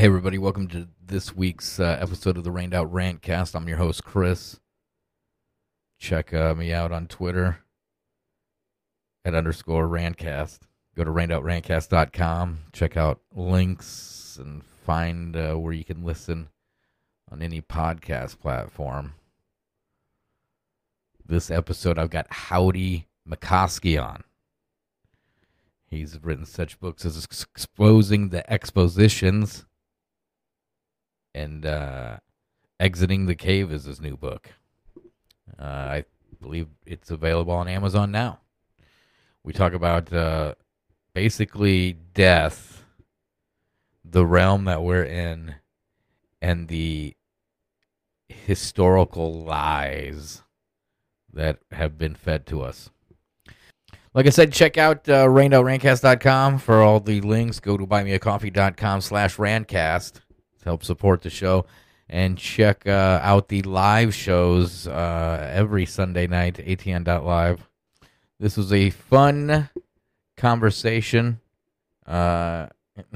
Hey, everybody, welcome to this week's uh, episode of the Rained Out Rantcast. I'm your host, Chris. Check uh, me out on Twitter at underscore Rantcast. Go to rainedoutrantcast.com. Check out links and find uh, where you can listen on any podcast platform. This episode, I've got Howdie Mickoski on. He's written such books as Exposing the Expositions and uh, Exiting the Cave is his new book. Uh, I believe it's available on Amazon now. We talk about uh, basically death, the realm that we're in, and the historical lies that have been fed to us. Like I said, check out uh, for all the links. Go to buymeacoffee.com slash rantcast to help support the show. And check uh, out the live shows uh, every Sunday night, atn.live. This was a fun conversation. Uh,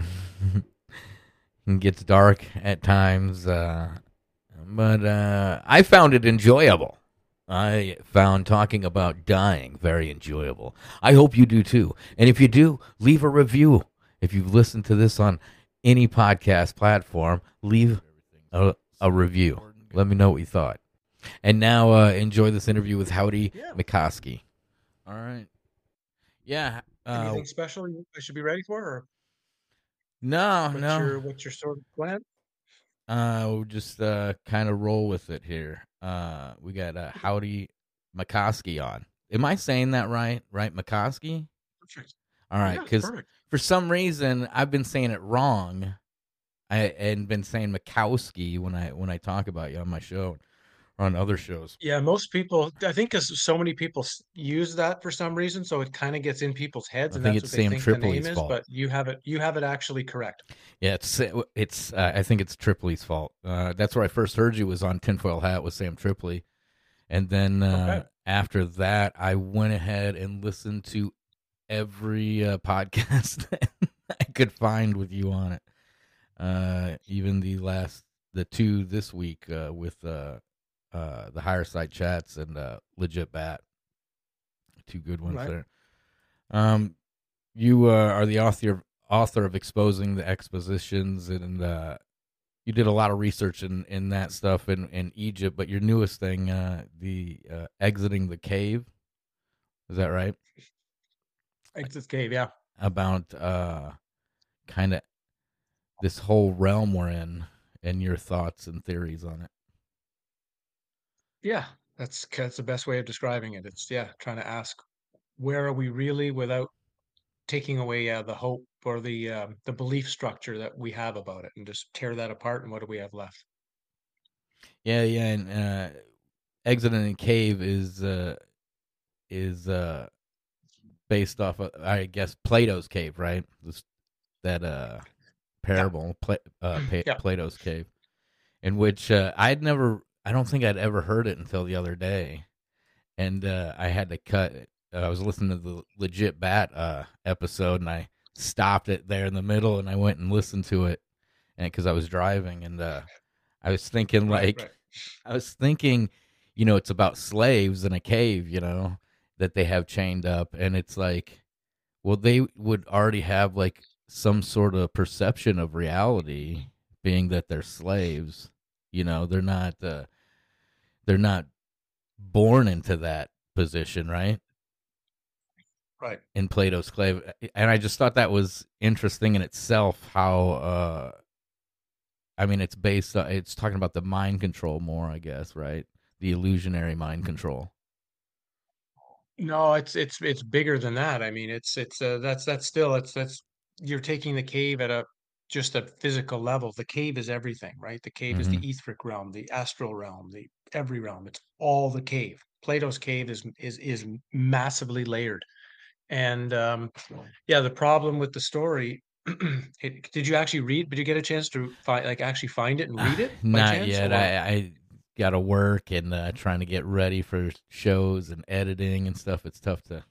it gets dark at times, uh, but uh, I found it enjoyable. I found talking about dying very enjoyable. I hope you do too. And if you do, leave a review. If you've listened to this on any podcast platform, leave a, a review. Let me know what you thought. And now uh, enjoy this interview with Howdie Yeah. Mickoski. All right. Yeah. Uh, Anything special I should be ready for, or no, what's no. your what's your sort of plan? Uh, we'll just uh, kind of roll with it here. Uh, we got uh, Howdie Mickoski on. Am I saying that right? Right, Mickoski? Perfect. All right, because perfect. For some reason I've been saying it wrong. I and been saying Mikowski when I when I talk about you on my show or on other shows. Yeah, most people. I think because so many people use that for some reason, so it kind of gets in people's heads, I and think that's it's Sam Tripoli's fault. is. But you have it. You have it actually correct. Yeah, it's it's. Uh, I think it's Tripoli's fault. Uh, that's where I first heard you was on Tinfoil Hat with Sam Tripoli, and then uh, Okay. after that, I went ahead and listened to every uh, podcast that I could find with you on it. Uh, even the last, the two this week uh, with uh, uh, the Higherside Chats and uh, legit bat, two good ones Right. there. Um, you uh, are the author author of exposing the expositions and uh, you did a lot of research in, in that stuff in, in Egypt, but your newest thing, uh, the uh, exiting the cave, is that right? Exit cave. Yeah. About uh, kind of this whole realm we're in, and your thoughts and theories on it. Yeah. That's that's the best way of describing it. It's yeah, trying to ask where are we really without taking away uh, the hope or the um, the belief structure that we have about it, and just tear that apart. And what do we have left? Yeah, yeah, and uh, exiting the cave is uh, is uh, based off of I guess Plato's cave, right? This, that uh, parable, Pla- uh, pa- Yeah. Plato's cave, in which uh, I'd never, I don't think I'd ever heard it until the other day, and uh, I had to cut. it. Uh, I was listening to the legit bat uh, episode, and I stopped it there in the middle, and I went and listened to it, and because I was driving, and uh, I was thinking Right, like. right. I was thinking, you know, it's about slaves in a cave, you know, that they have chained up. And it's like, well, they would already have like some sort of perception of reality, being that they're slaves. You know, they're not, uh, they're not born into that position, right? right. in Plato's slave and I just thought that was interesting in itself. How, uh, I mean, it's based. On, it's talking about the mind control more, I guess, right? The illusionary mind control. No, it's it's it's bigger than that. I mean, it's it's uh, that's that's still it's that's you're taking the cave at a just a physical level. The cave is everything, right? The cave is the etheric realm, the astral realm, the every realm. It's all the cave. Plato's cave is is is massively layered. And um yeah, the problem with the story it, did you actually read? Did you get a chance to find like actually find it and read it? by Not chance, yet. or- I, I got to work and uh, trying to get ready for shows and editing and stuff. It's tough to.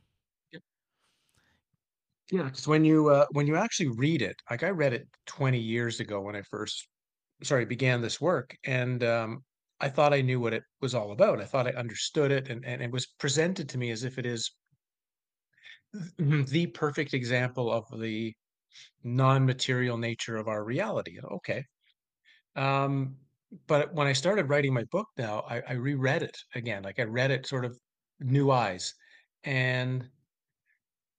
Yeah, because when you uh, when you actually read it, like I read it 20 years ago when I first, sorry, began this work, and um, I thought I knew what it was all about. I thought I understood it, and and it was presented to me as if it is the perfect example of the non-material nature of our reality. Okay, um, but when I started writing my book now, I, I reread it again. Like I read it sort of new eyes, and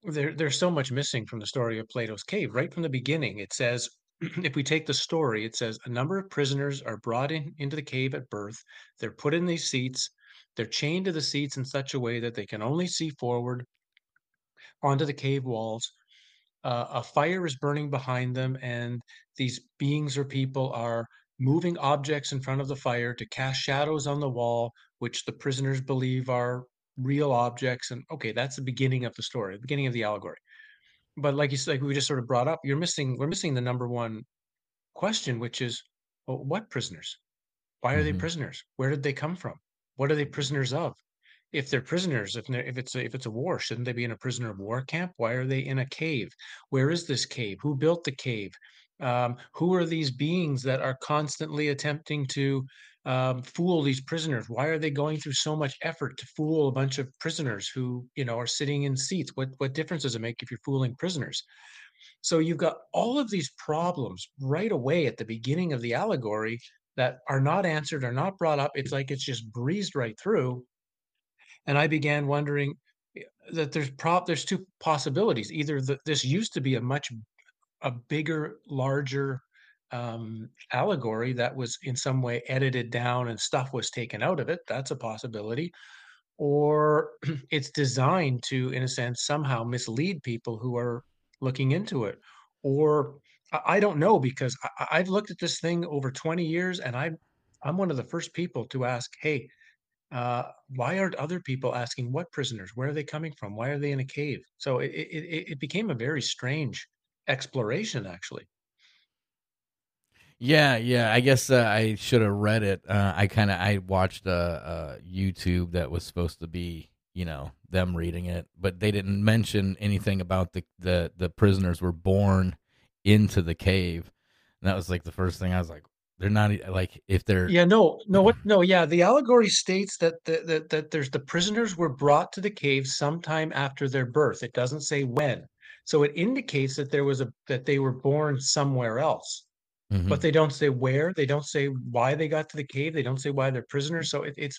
There, there's so much missing from the story of Plato's cave. Right from the beginning, it says, if we take the story, it says a number of prisoners are brought in into the cave at birth. They're put in these seats. They're chained to the seats in such a way that they can only see forward onto the cave walls. Uh, a fire is burning behind them, and these beings or people are moving objects in front of the fire to cast shadows on the wall, which the prisoners believe are real objects. And okay, that's the beginning of the story, the beginning of the allegory but like you said, like we just sort of brought up, you're missing we're missing the number one question, which is, well, what prisoners? Why are they hmm prisoners? Where did they come from? What are they prisoners of? If they're prisoners, if they're, if it's a, if it's a war, shouldn't they be in a prisoner of war camp? Why are they in a cave? Where is this cave? Who built the cave? Um, who are these beings that are constantly attempting to um, fool these prisoners? Why are they going through so much effort to fool a bunch of prisoners who, you know, are sitting in seats? What what difference does it make if you're fooling prisoners? So you've got all of these problems right away at the beginning of the allegory that are not answered, are not brought up. It's like it's just breezed right through. And I began wondering eh, that there's prop there's two possibilities. Either that this used to be a much a bigger, larger um, allegory that was in some way edited down and stuff was taken out of it. That's a possibility. Or it's designed to, in a sense, somehow mislead people who are looking into it. Or I don't know because I, I've looked at this thing over 20 years and I, I'm one of the first people to ask, hey, uh, why aren't other people asking what prisoners? Where are they coming from? Why are they in a cave? So it, it it became a very strange exploration, actually. Yeah, yeah. I guess uh, I should have read it. Uh, I kind of I watched a, a YouTube that was supposed to be, you know, them reading it, but they didn't mention anything about the the the prisoners were born into the cave. And that was like the first thing I was like, they're not like if they're. Yeah, no, no, what? No, yeah. The allegory states that the, that that there's the prisoners were brought to the cave sometime after their birth. It doesn't say when, so it indicates that there was a that they were born somewhere else. but Mhm. they don't say where. They don't say why they got to the cave. They don't say why they're prisoners. So it, it's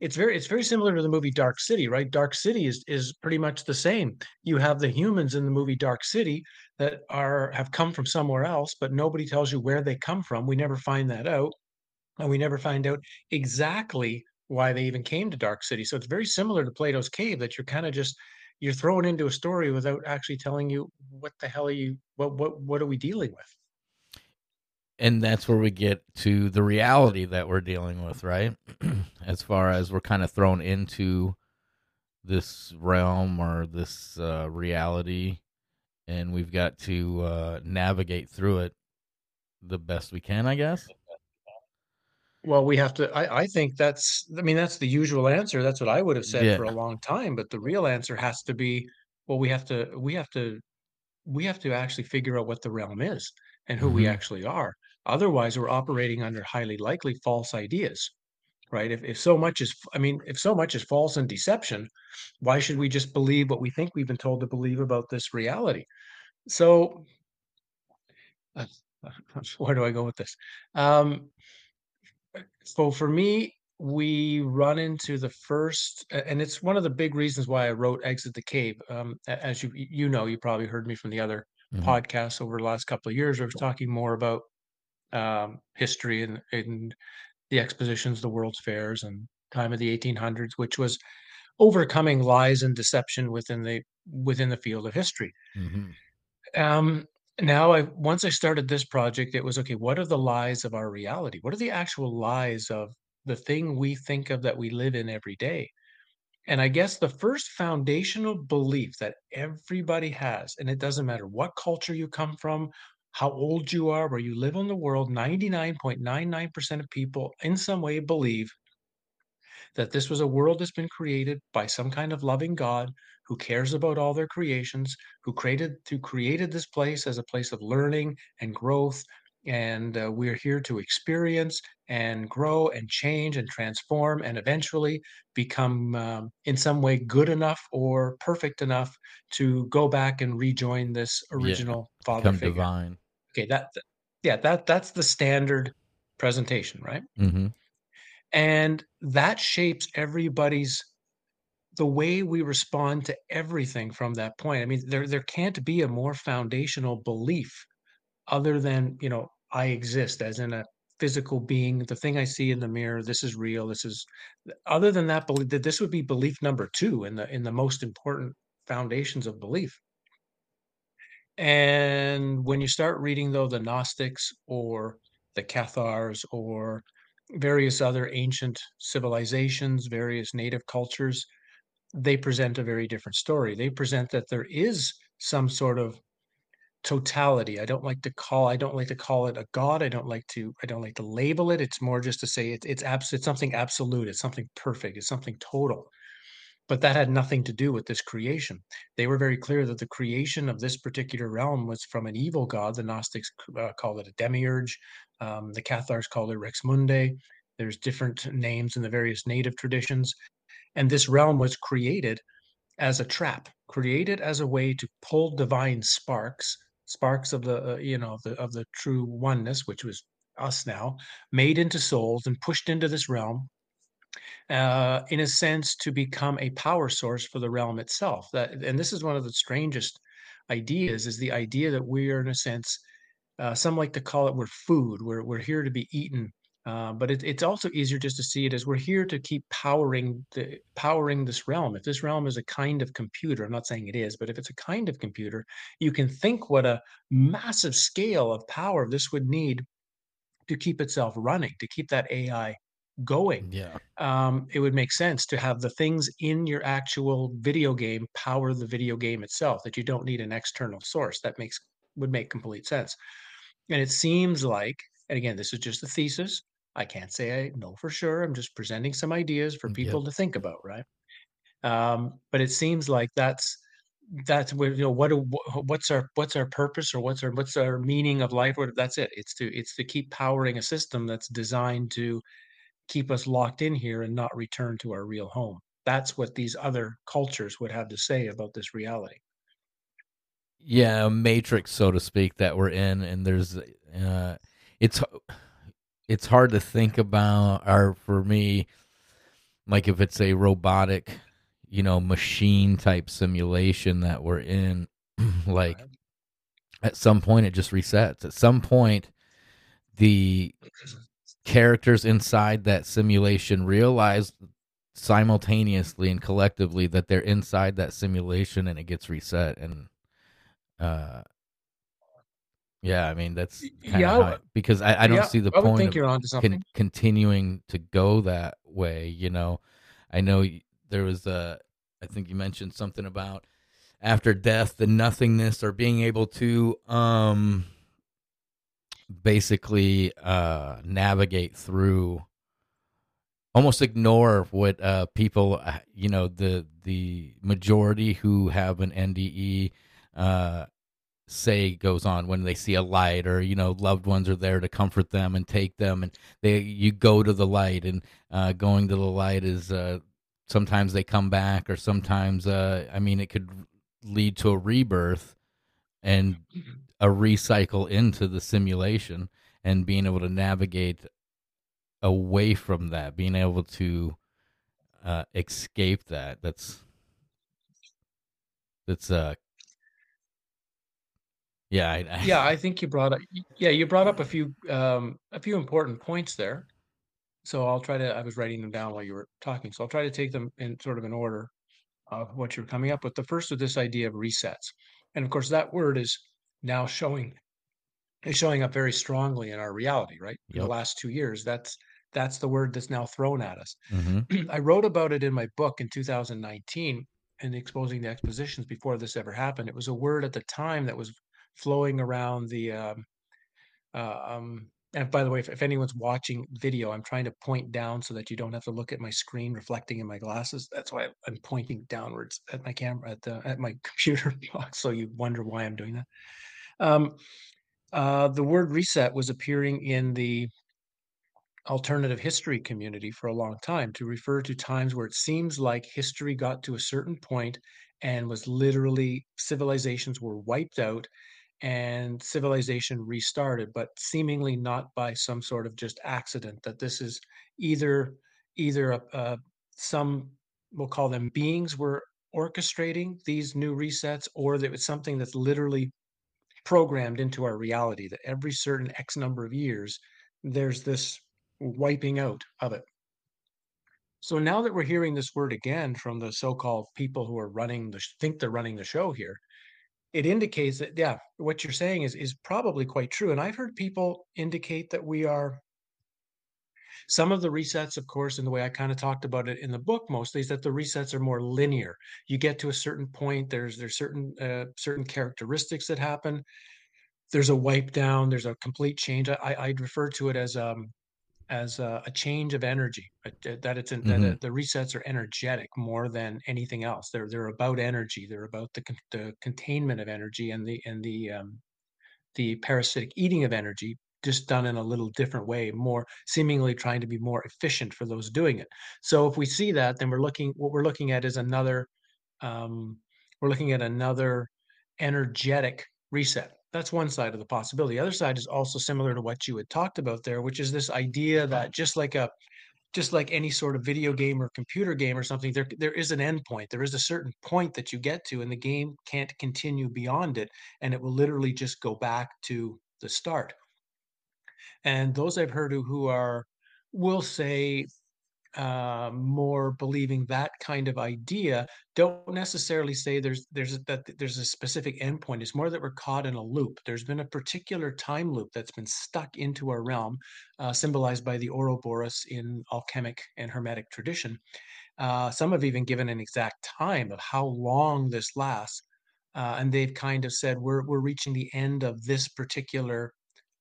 it's very it's very similar to the movie Dark City, right? Dark City is is pretty much the same. You have the humans in the movie Dark City that are have come from somewhere else, but nobody tells you where they come from. We never find that out, and we never find out exactly why they even came to Dark City. So it's very similar to Plato's Cave that you're kind of just you're thrown into a story without actually telling you what the hell are you what what what are we dealing with? and that's where we get to the reality that we're dealing with, right? as far as we're kind of thrown into this realm or this uh, reality, and we've got to uh, navigate through it the best we can, I guess. Well, we have to, I, I think that's, I mean, that's the usual answer. That's what I would have said for a long time. But the real answer has to be, well, we have to, we have to, we have to actually figure out what the realm is and who we hmm actually are. Otherwise, we're operating under highly likely false ideas, right? If, if so much is, I mean, if so much is false and deception, why should we just believe what we think we've been told to believe about this reality? So, where do I go with this? Um, So for me, we run into the first, and it's one of the big reasons why I wrote Exit the Cave. Um, a- as you you know, you probably heard me from the other hmm podcasts over the last couple of years. I was talking more about um, history and, and the expositions, the World's Fairs, and time of the 1800s, which was overcoming lies and deception within the within the field of history. hmm Um, now I once I started this project, it was okay, what are the lies of our reality? What are the actual lies of the thing we think of that we live in every day? And I guess the first foundational belief that everybody has, and it doesn't matter what culture you come from, how old you are, where you live in the world, 99.99% of people in some way believe that this was a world that's been created by some kind of loving God who cares about all their creations, who created who created this place as a place of learning and growth. And uh, we're here to experience and grow and change and transform and eventually become um, in some way good enough or perfect enough to go back and rejoin this Yeah. original father Become figure. divine. Okay, that th- yeah, that that's the standard presentation, right? hmm And that shapes everybody's the way we respond to everything from that point. I mean, there there can't be a more foundational belief other than, you know, I exist as in a physical being, the thing I see in the mirror, this is real, this is other than that belief that this would be belief number 2 in the in the most important foundations of belief. And when you start reading though the Gnostics or the Cathars or various other ancient civilizations, various native cultures, they present a very different story. They present that there is some sort of totality. I don't like to call I don't like to call it a god. I don't like to I don't like to label it. It's more just to say it, it's abs it's something absolute. It's something perfect. It's something total. But that had nothing to do with this creation. They were very clear that the creation of this particular realm was from an evil god. The Gnostics uh, called it a demiurge. Um, the Cathars called it Rex Mundi. There's different names in the various native traditions. And this realm was created as a trap, created as a way to pull divine sparks, sparks of the uh, you know of the of the true oneness, which was us now, made into souls and pushed into this realm uh, in a sense, to become a power source for the realm itself. That, and this is one of the strangest ideas: is the idea that we are, in a sense, uh, some like to call it we're food. We're we're here to be eaten. Uh, but it, it's also easier just to see it as we're here to keep powering the powering this realm. If this realm is a kind of computer, I'm not saying it is, but if it's a kind of computer, you can think what a massive scale of power this would need to keep itself running, to keep that AI going. Yeah. Um, it would make sense to have the things in your actual video game power the video game itself, that you don't need an external source. That makes would make complete sense. And it seems like, and again, this is just a thesis. I can't say I know for sure. I'm just presenting some ideas for Yep. people to think about, right? Um, but it seems like that's that's where you know what do, what's our what's our purpose or what's our what's our meaning of life what that's it it's to it's to keep powering a system that's designed to keep us locked in here and not return to our real home. That's what these other cultures would have to say about this reality. Yeah, a matrix, so to speak, that we're in, and there's, uh, it's, it's hard to think about, or for me, like if it's a robotic, you know, machine type simulation that we're in, like at some point it just resets. At some point, the characters inside that simulation realize simultaneously and collectively that they're inside that simulation and it gets reset and uh yeah i mean that's kind yeah of I- because i, I don't yeah, see the I point think of you're onto something. con- continuing to go that way you know? I know there was a i think you mentioned something about after death the nothingness or being able to um basically uh navigate through almost ignore what uh people uh, you know the the majority who have an NDE uh say goes on when they see a light or you know loved ones are there to comfort them and take them and they you go to the light and uh going to the light is uh sometimes they come back or sometimes uh I mean it could lead to a rebirth and a recycle into the simulation and being able to navigate away from that, being able to uh, escape that. That's that's uh yeah I, I, yeah i think you brought up yeah you brought up a few um a few important points there so i'll try to i was writing them down while you were talking so i'll try to take them in sort of an order of what you're coming up with the first is this idea of resets and of course that word is now showing is showing up very strongly in our reality right? In the last two years that's that's the word that's now thrown at us. Mhm. i wrote about it in my book in 2019 and exposing the expositions before this ever happened. It was a word at the time that was flowing around the um, uh, um, and by the way, if, if anyone's watching video, I'm trying to point down so that you don't have to look at my screen reflecting in my glasses. That's why I'm pointing downwards at my camera at the at my computer box. So you wonder why I'm doing that. Um, uh, the word reset was appearing in the alternative history community for a long time to refer to times where it seems like history got to a certain point and was literally civilizations were wiped out and civilization restarted but seemingly not by some sort of just accident that this is either either a, a, some we'll call them beings were orchestrating these new resets or that it's something that's literally programmed into our reality that every certain x number of years there's this wiping out of it. So now that we're hearing this word again from the so-called people who are running the think they're running the show here, it indicates that yeah, what you're saying is is probably quite true. And I've heard people indicate that we are some of the resets, of course, in the way I kind of talked about it in the book mostly, is that the resets are more linear. You get to a certain point, there's there's certain uh, certain characteristics that happen. There's a wipe down, there's a complete change. I, I'd refer to it as um, as a, a change of energy. That it's in, mm-hmm. that the resets are energetic more than anything else. They're they're about energy. They're about the the containment of energy and the and the um, the parasitic eating of energy, just done in a little different way, more seemingly trying to be more efficient for those doing it. So if we see that, then we're looking. What we're looking at is another. Um, we're looking at another energetic reset that's one side of the possibility. The other side is also similar to what you had talked about there, which is this idea uh-huh. that just like a just like any sort of video game or computer game or something, there there is an end point. There is a certain point that you get to, and the game can't continue beyond it, and it will literally just go back to the start. And those I've heard who, who are will say uh, more believing that kind of idea don't necessarily say there's there's that there's a specific endpoint. It's more that we're caught in a loop. There's been a particular time loop that's been stuck into our realm, uh, symbolized by the Ouroboros in alchemic and hermetic tradition. Uh, some have even given an exact time of how long this lasts, uh, and they've kind of said we're we're reaching the end of this particular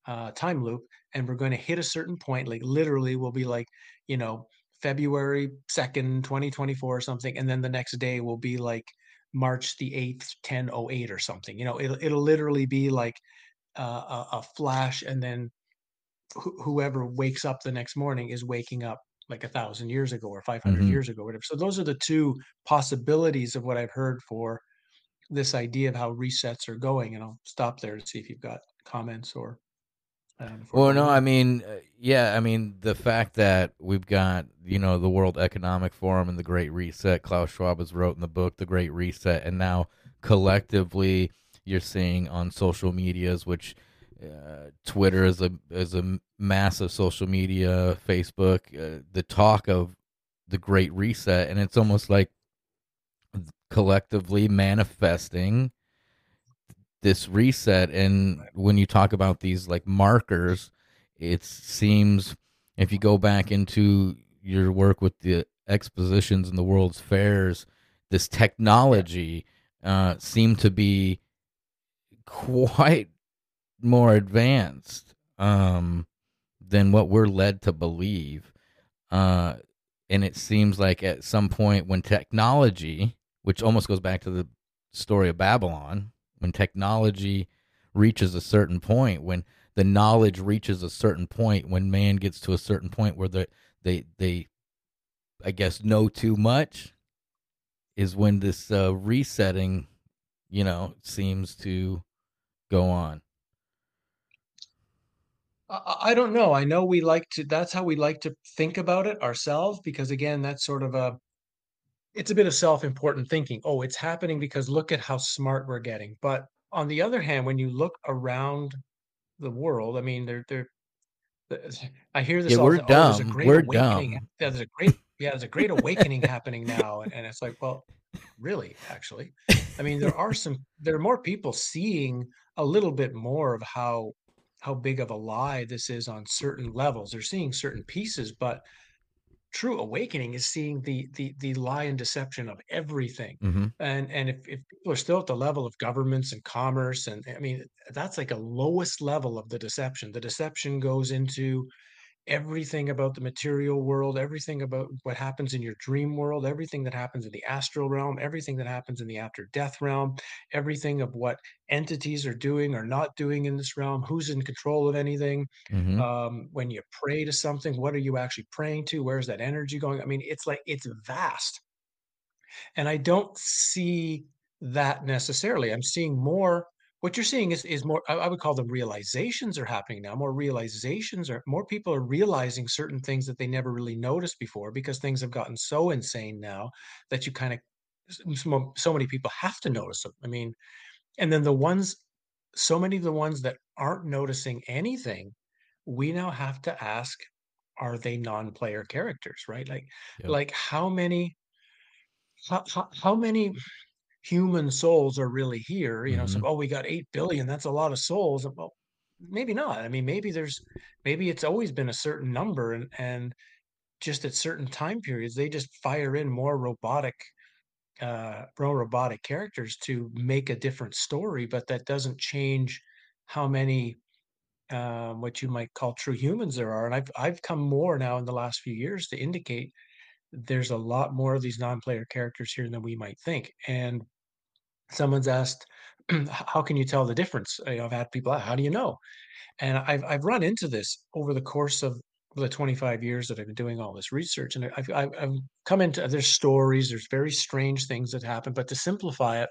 uh, time loop, and we're going to hit a certain point. Like literally, we'll be like, you know, February 2nd, 2024 or something. And then the next day will be like March the 8th, 1008 or something. You know, it'll, it'll literally be like uh, a, a, flash. And then wh- whoever wakes up the next morning is waking up like a thousand years ago or 500 mm-hmm. years ago, whatever. So those are the two possibilities of what I've heard for this idea of how resets are going. And I'll stop there to see if you've got comments or um, well, no, I mean, uh, yeah, I mean the fact that we've got you know the World Economic Forum and the Great Reset. Klaus Schwab has wrote in the book the Great Reset, and now collectively you're seeing on social medias, which uh, Twitter is a is a massive social media, Facebook, uh, the talk of the Great Reset, and it's almost like collectively manifesting this reset and when you talk about these like markers it seems if you go back into your work with the expositions and the world's fairs this technology uh, seemed to be quite more advanced um, than what we're led to believe. Uh, and it seems like at some point when technology which almost goes back to the story of babylon when technology reaches a certain point, when the knowledge reaches a certain point, when man gets to a certain point where the, they they I guess know too much, is when this uh, resetting, you know, seems to go on. I don't know. I know we like to. That's how we like to think about it ourselves, because again, that's sort of a it's a bit of self-important thinking. Oh, it's happening because look at how smart we're getting. But on the other hand, when you look around the world, I mean, they're they're I hear this. Yeah, we're dumb. Oh, there's a great we're awakening. dumb. Yeah, there's a great yeah, there's a great awakening happening now, and, and it's like, well, really, actually, I mean, there are some there are more people seeing a little bit more of how how big of a lie this is on certain levels. They're seeing certain pieces, but true awakening is seeing the the the lie and deception of everything. Mm-hmm. And and if, if people are still at the level of governments and commerce, and I mean that's like a lowest level of the deception. The deception goes into everything about the material world, everything about what happens in your dream world, everything that happens in the astral realm, everything that happens in the after death realm, everything of what entities are doing or not doing in this realm, who's in control of anything. Mm-hmm. Um, when you pray to something, what are you actually praying to? Where's that energy going? I mean, it's like it's vast. And I don't see that necessarily. I'm seeing more what you're seeing is is more I, would call them realizations are happening now more realizations are more people are realizing certain things that they never really noticed before because things have gotten so insane now that you kind of so, so many people have to notice them i mean and then the ones so many of the ones that aren't noticing anything we now have to ask are they non-player characters right like Yep. like how many how, how, how many human souls are really here. You know, so Mhm. oh, we got eight billion. That's a lot of souls. Well, maybe not. I mean, maybe there's maybe it's always been a certain number, and and just at certain time periods, they just fire in more robotic, uh, more robotic characters to make a different story. But that doesn't change how many um, what you might call true humans there are. And I've I've come more now in the last few years to indicate there's a lot more of these non-player characters here than we might think. And someone's asked, "How can you tell the difference?" You know, I've had people, "How do you know?" And I've I've run into this over the course of the 25 years that I've been doing all this research, and I've I've, I've come into there's stories, there's very strange things that happen, but to simplify it,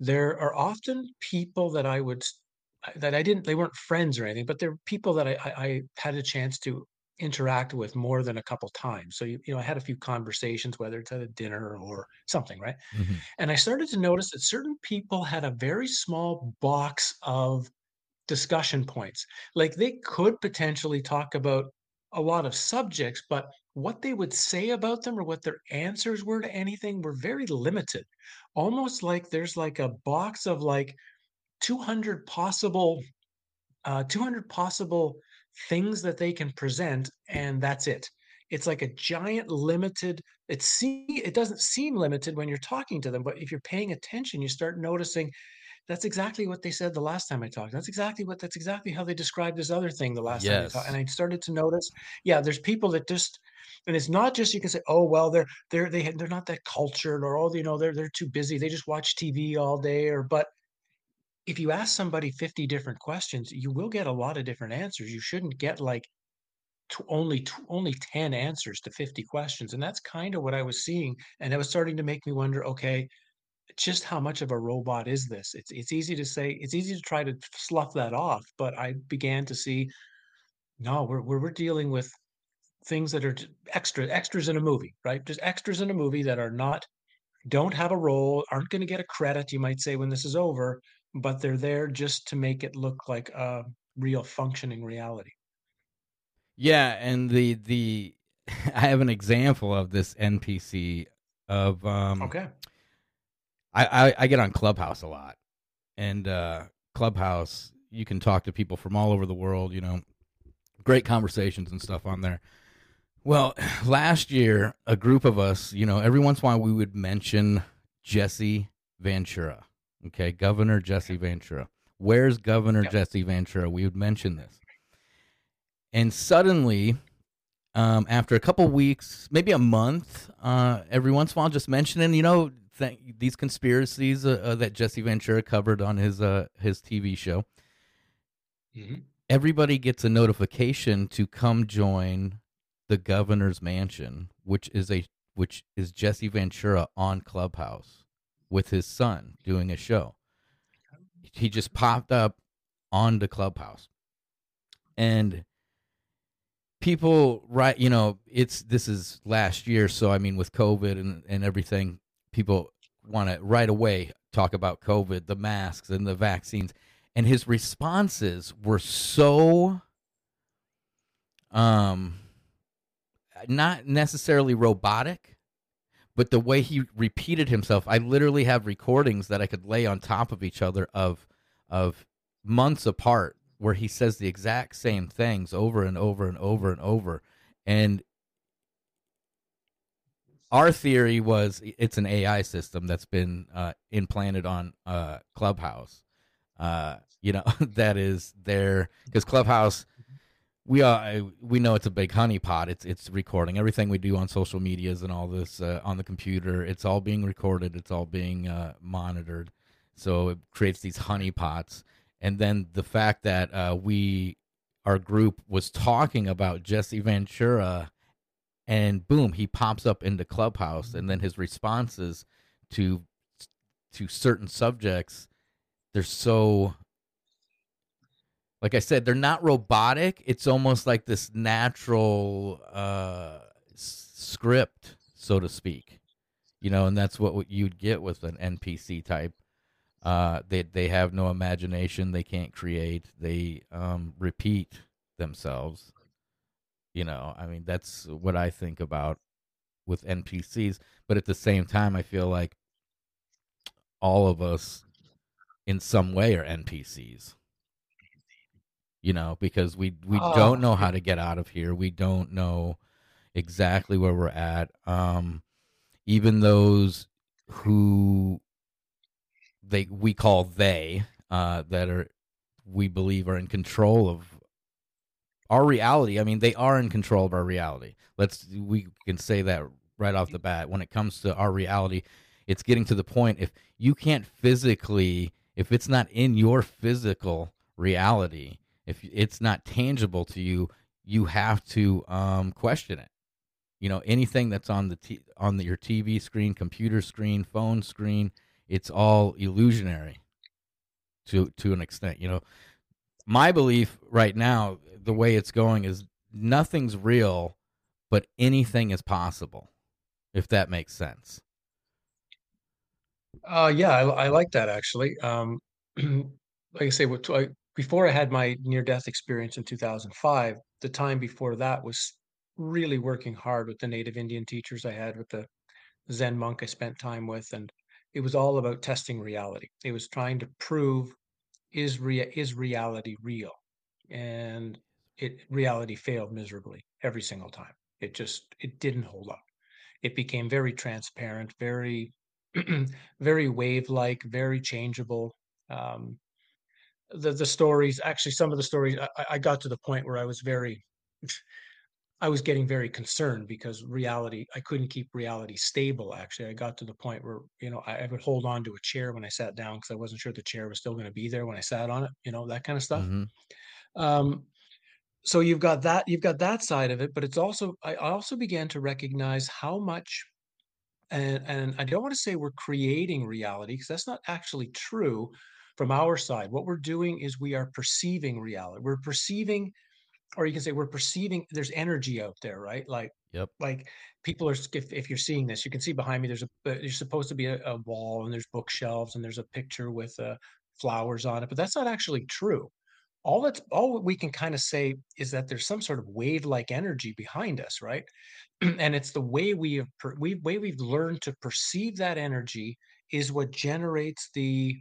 there are often people that I would that I didn't they weren't friends or anything, but they're people that I, I, I had a chance to interact with more than a couple times. So you, you know, I had a few conversations, whether it's at a dinner or something, right? Mhm. And I started to notice that certain people had a very small box of discussion points. Like they could potentially talk about a lot of subjects, but what they would say about them or what their answers were to anything were very limited. Almost like there's like a box of like 200 possible uh 200 possible things that they can present and that's it. It's like a giant limited it see it doesn't seem limited when you're talking to them, but if you're paying attention, you start noticing that's exactly what they said the last time I talked. That's exactly what that's exactly how they described this other thing the last time I talked. And I started to notice, yeah, there's people that just and it's not just you can say, oh well, they're they're they they're not that cultured or oh you know they're they're too busy. They just watch TV all day or but if you ask somebody 50 different questions, you will get a lot of different answers. You shouldn't get like tw only tw only 10 answers to 50 questions. And that's kind of what I was seeing. And it was starting to make me wonder, okay, just how much of a robot is this? It's it's easy to say, it's easy to try to slough that off, but I began to see, no, we're we're, we're dealing with things that are extra extras in a movie, right? Just extras in a movie that are not don't have a role, aren't going to get a credit, you might say, when this is over, but they're there just to make it look like a real functioning reality. Yeah, and the the I have an example of this NPC of um Okay. I, I I get on Clubhouse a lot. And uh Clubhouse you can talk to people from all over the world, you know. Great conversations and stuff on there. Well, last year a group of us, you know, every once in a while we would mention Jesse Ventura. Okay, Governor Jesse Ventura. Where's Governor Yep. Jesse Ventura? We would mention this. And suddenly, um, after a couple weeks, maybe a month, uh, every once in a while, just mentioning, you know, th- these conspiracies uh, uh, that Jesse Ventura covered on his uh, his TV show. Mhm. Everybody gets a notification to come join the governor's mansion, which is a which is Jesse Ventura on Clubhouse with his son doing a show. He just popped up on the Clubhouse, and people right you know it's this is last year so i mean with covid and, and everything people want to right away talk about covid the masks and the vaccines and his responses were so um not necessarily robotic but the way he repeated himself i literally have recordings that i could lay on top of each other of of months apart where he says the exact same things over and over and over and over and our theory was it's an AI system that's been uh, implanted on uh, Clubhouse. Uh, you know that is there because Clubhouse. We are we know it's a big honeypot. It's it's recording everything we do on social medias and all this uh, on the computer. It's all being recorded. It's all being uh, monitored. So it creates these honeypots. And then the fact that uh, we our group was talking about Jesse Ventura and boom, he pops up into Clubhouse, and then his responses to to certain subjects, they're so like I said, they're not robotic. It's almost like this natural uh, script, so to speak. You know, and that's what you'd get with an NPC type. Uh, they they have no imagination. They can't create. They um, repeat themselves. You know, I mean, that's what I think about with NPCs. But at the same time, I feel like all of us, in some way, are NPCs. You know, because we we oh. don't know how to get out of here. We don't know exactly where we're at. Um, even those who they we call they uh, that are we believe are in control of our reality. I mean, they are in control of our reality. Let's we can say that right off the bat. When it comes to our reality, it's getting to the point if you can't physically, if it's not in your physical reality, if it's not tangible to you, you have to um, question it. You know, anything that's on the t- on the, your TV screen, computer screen, phone screen, it's all illusionary to to an extent. You know, my belief right now, the way it's going, is nothing's real, but anything is possible. If that makes sense. Uh, yeah, I, I like that actually. Um, like I say, what, I, before I had my near-death experience in 2005, the time before that was really working hard with the native Indian teachers I had, with the Zen monk I spent time with, and it was all about testing reality. It was trying to prove is rea- is reality real? And it reality failed miserably every single time. It just it didn't hold up. It became very transparent very very wave like very changeable um, the the stories actually some of the stories I, I got to the point where i was very I was getting very concerned because reality, I couldn't keep reality stable. Actually, I got to the point where, you know, I, I would hold on to a chair when I sat down because I wasn't sure the chair was still going to be there when I sat on it, you know, that kind of stuff. Mm-hmm. Um, so you've got that, you've got that side of it, but it's also, I also began to recognize how much, and, and I don't want to say we're creating reality because that's not actually true from our side. What we're doing is we are perceiving reality. We're perceiving or you can say we're perceiving there's energy out there right like yep like people are if, if you're seeing this you can see behind me there's a there's supposed to be a, a wall and there's bookshelves and there's a picture with uh, flowers on it but that's not actually true all that's all we can kind of say is that there's some sort of wave like energy behind us right and it's the way we have per, we way we've learned to perceive that energy is what generates the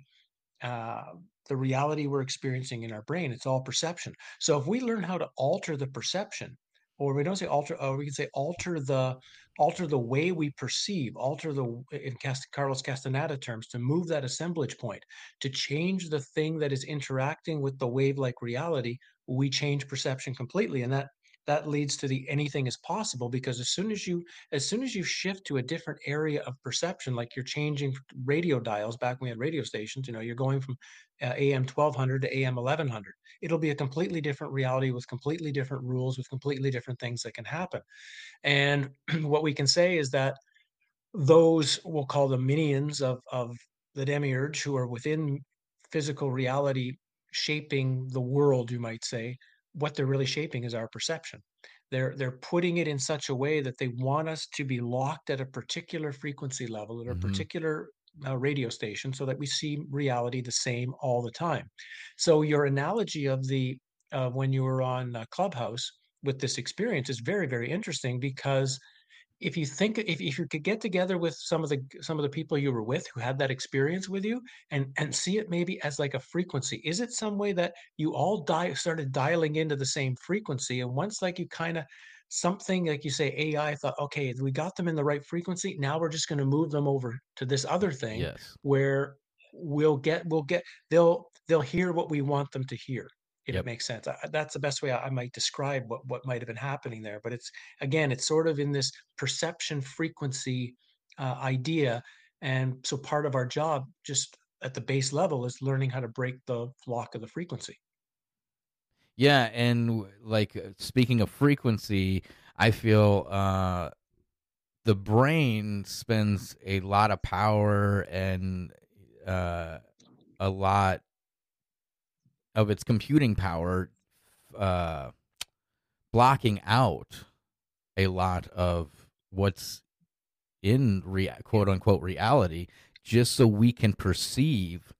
uh, the reality we're experiencing in our brain. It's all perception. So if we learn how to alter the perception, or we don't say alter, or we can say alter the alter the way we perceive, alter the in Cast, Carlos Castaneda terms, to move that assemblage point, to change the thing that is interacting with the wave-like reality, we change perception completely, and that that leads to the anything is possible because as soon as you as soon as you shift to a different area of perception like you're changing radio dials back when we had radio stations you know you're going from uh, am 1200 to am 1100 it'll be a completely different reality with completely different rules with completely different things that can happen. And what we can say is that those we'll call the minions of of the demiurge who are within physical reality shaping the world you might say what they're really shaping is our perception. They're they're putting it in such a way that they want us to be locked at a particular frequency level at a mm-hmm. particular uh, radio station so that we see reality the same all the time. So your analogy of the uh, when you were on uh, Clubhouse with this experience is very very interesting because if you think if, if you could get together with some of the some of the people you were with who had that experience with you and and see it maybe as like a frequency is it some way that you all die started dialing into the same frequency and once like you kind of something like you say AI thought, okay, we got them in the right frequency. Now we're just going to move them over to this other thing Yes. where we'll get we'll get they'll they'll hear what we want them to hear if Yep. it makes sense. I, that's the best way I, I might describe what what might have been happening there. But it's again, it's sort of in this perception frequency uh, idea, and so part of our job, just at the base level, is learning how to break the lock of the frequency. Yeah, and like uh, speaking of frequency, I feel uh, the brain spends a lot of power and uh, a lot of its computing power uh, blocking out a lot of what's in rea- quote unquote reality just so we can perceive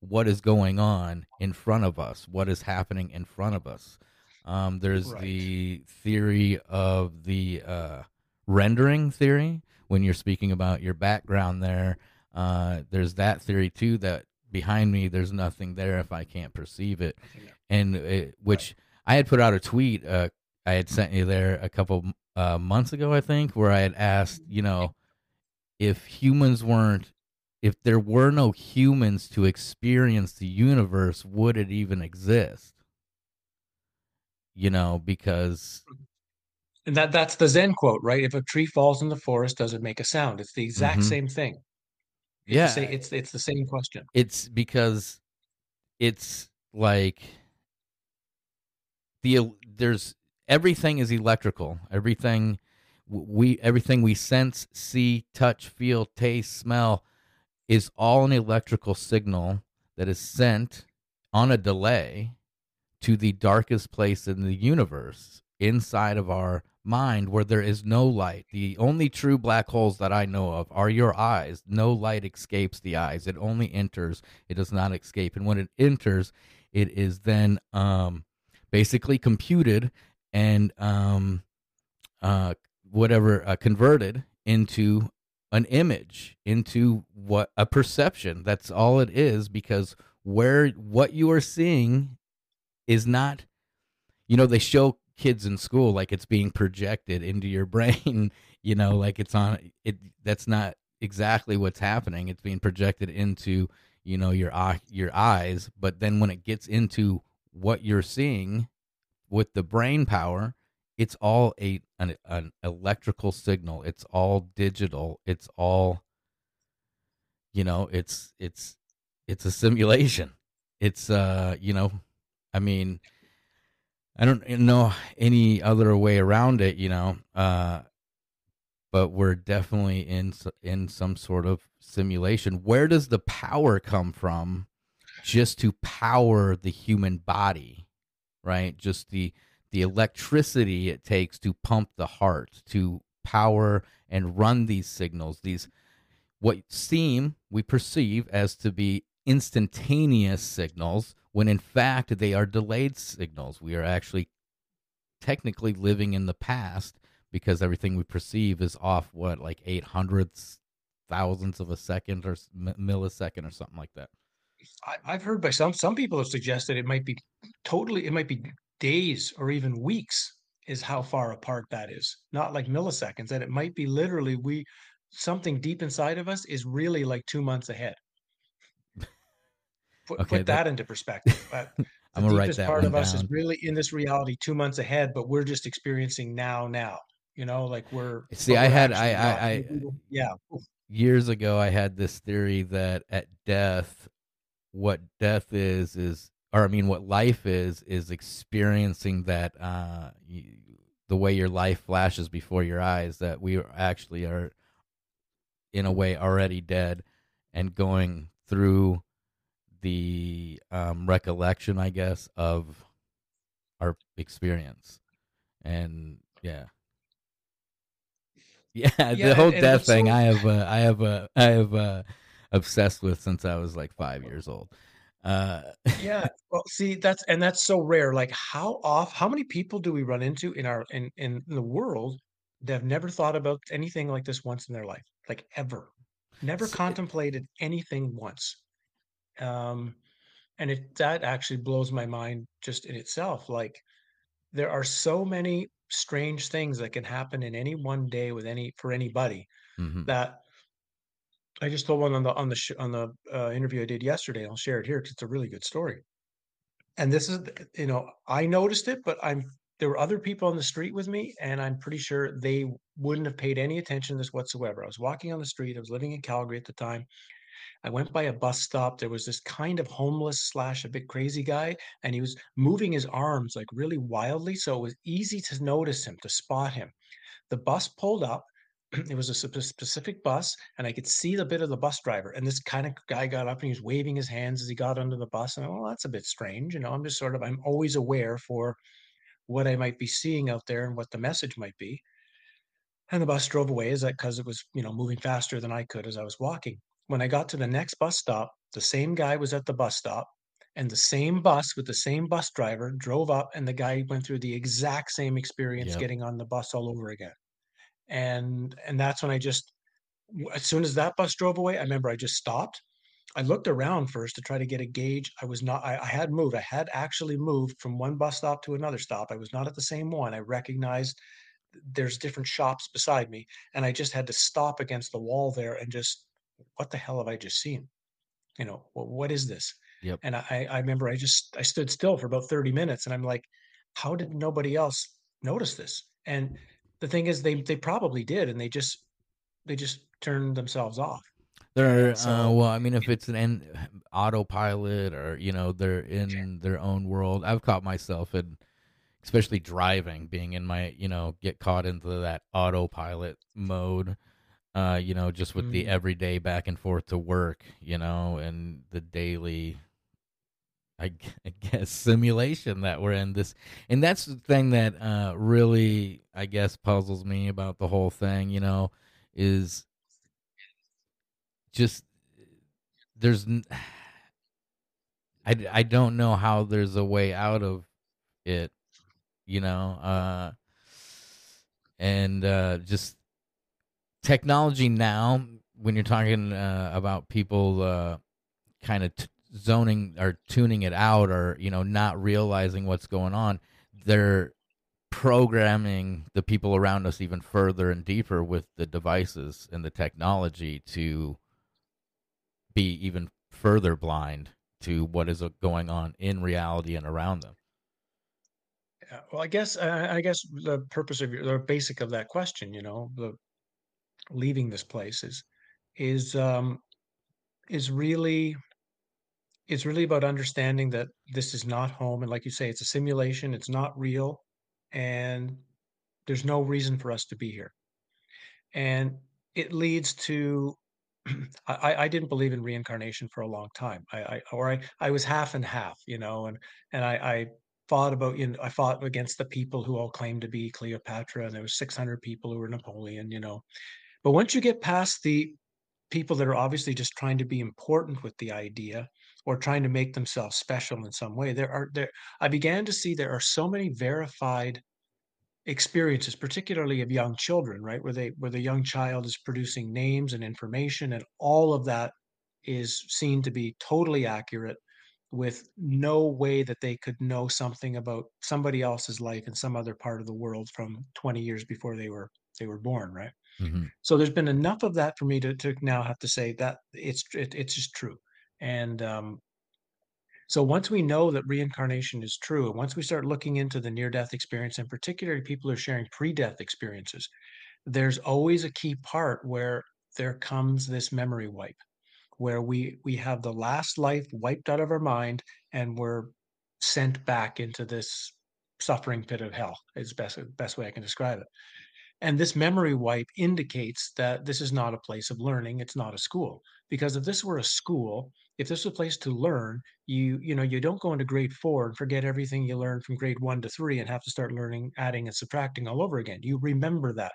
what is going on in front of us, what is happening in front of us. Um, there's Right. the theory of the uh, rendering theory when you're speaking about your background there. Uh, there's that theory too that behind me there's nothing there if I can't perceive it, and it, which I had put out a tweet. Uh, I had sent you there a couple uh, months ago, I think, where I had asked, you know, if humans weren't, if there were no humans to experience the universe, would it even exist? You know, because And that that's the Zen quote, right? If a tree falls in the forest, does it make a sound? It's the exact Mhm. same thing. It's yeah, the sa- it's it's the same question. it's because it's like the there's everything is electrical. Everything we everything we sense see touch feel taste smell is all an electrical signal that is sent on a delay to the darkest place in the universe inside of our mind where there is no light. The only true black holes that i know of are your eyes. No light escapes the eyes. It only enters. It does not escape. And when it enters it is then um basically computed and um uh whatever uh, converted into an image into what a perception. That's all it is because where what you are seeing is not you know they show kids in school like it's being projected into your brain you know like it's on it that's not exactly what's happening. It's being projected into you know your eye your eyes but then when it gets into what you're seeing with the brain power it's all a an, an electrical signal. It's all digital. It's all you know it's it's it's a simulation. It's uh you know i mean i don't know any other way around it you know uh but we're definitely in in some sort of simulation. Where does the power come from just to power the human body right? Just the the electricity it takes to pump the heart to power and run these signals these what seem we perceive as to be instantaneous signals when in fact they are delayed signals we are actually technically living in the past because everything we perceive is off what like eight hundredths thousandths of a second or millisecond or something like that I've heard by some some people have suggested it might be totally it might be days or even weeks is how far apart that is. Not like milliseconds. That it might be literally we something deep inside of us is really like two months ahead. Put, Okay, put that- that, into perspective. But the i'm gonna write that part of us is really in this reality two months ahead, but we're just experiencing now, now. You know, like we're. See, I we're had- I-. I- we- yeah. years ago i had this theory that at death what death is is or i mean what life is is experiencing that uh you, the way your life flashes before your eyes that we actually are in a way already dead and going through the um, recollection i guess of our experience. And yeah. Yeah, Yeah, the whole and- and death thing so- i have uh, i have uh, i have uh, obsessed with since i was like five years old. Uh yeah well see that's and that's so rare like how off how many people do we run into in our in in the world that have never thought about anything like this once in their life? Like ever. Never S- contemplated anything once um and it that actually blows my mind just in itself like there are so many strange things that can happen in any one day with any for anybody hmm that I just told one on the on the sh- on the uh, interview I did yesterday. I'll share it here because it's a really good story. And this is, you know, I noticed it, but I'm there were other people on the street with me, and I'm pretty sure they wouldn't have paid any attention to this whatsoever. I was walking on the street. I was living in Calgary at the time. I went by a bus stop. There was this kind of homeless slash a bit crazy guy, and he was moving his arms like really wildly. So it was easy to notice him, to spot him. The bus pulled up. It was a specific bus, and I could see the bit of the bus driver. And this kind of guy got up and he was waving his hands as he got under the bus. And well, that's a bit strange. You know, I'm just sort of I'm always aware for what I might be seeing out there and what the message might be. And the bus drove away. Is that because it was, you know, moving faster than I could as I was walking? When I got to the next bus stop, the same guy was at the bus stop and the same mm-hmm. bus with the same bus driver drove up and the guy went through the exact same experience Yep. getting on the bus all over again. And and that's when I just as soon as that bus drove away, I remember I just stopped. I looked around first to try to get a gauge. I was not I, I had moved. I had actually moved from one bus stop to another stop. I was not at the same one. I recognized there's different shops beside me, and I just had to stop against the wall there and just, what the hell have I just seen? You know, what, what is this? Yep. And I, I remember I just I stood still for about 30 minutes, and I'm like, how did nobody else notice this? And the thing is, they they probably did, and they just they just turned themselves off. They're And uh, well. I mean, if it's an en- autopilot or you know they're in their own world, I've caught myself in, especially driving, being in my you know get caught into that autopilot mode. Uh, you know, just with the mm, everyday back and forth to work, you know, and the daily, I, I guess, simulation that we're in. This, and that's the thing that uh really, I guess, puzzles me about the whole thing. You know, is just there's I, I don't know how there's a way out of it you know uh and uh just technology now when you're talking uh, about people uh kind of t- zoning or tuning it out or you know not realizing what's going on they're programming the people around us even further and deeper with the devices and the technology to be even further blind to what is uh, going on in reality and around them. well, I guess I, I guess the purpose of your the basic of that question, you know, the leaving this place is is um is really it's really about understanding that this is not home and like you say it's a simulation it's not real and there's no reason for us to be here. And it leads to I, I didn't believe in reincarnation for a long time. I, I or I, I was half and half you know and and I, I fought about you know I fought against the people who all claimed to be Cleopatra and there was 600 people who were Napoleon you know but once you get past the people that are obviously just trying to be important with the idea or trying to make themselves special in some way there are there i began to see there are so many verified experiences particularly of young children right where they where the young child is producing names and information and all of that is seen to be totally accurate with no way that they could know something about somebody else's life in some other part of the world from 20 years before they were they were born right hmm so there's been enough of that for me to, to now have to say that it's it, it's just true. And um, so once we know that reincarnation is true, and once we start looking into the near-death experience, and particularly people who are sharing pre-death experiences, there's always a key part where there comes this memory wipe, where we we have the last life wiped out of our mind, and we're sent back into this suffering pit of hell. Is best best way I can describe it. And this memory wipe indicates that this is not a place of learning, it's not a school. Because if this were a school, if this was a place to learn, you you know, you don't go into grade 4 and forget everything you learned from grade 1 to 3 and have to start learning adding and subtracting all over again. You remember that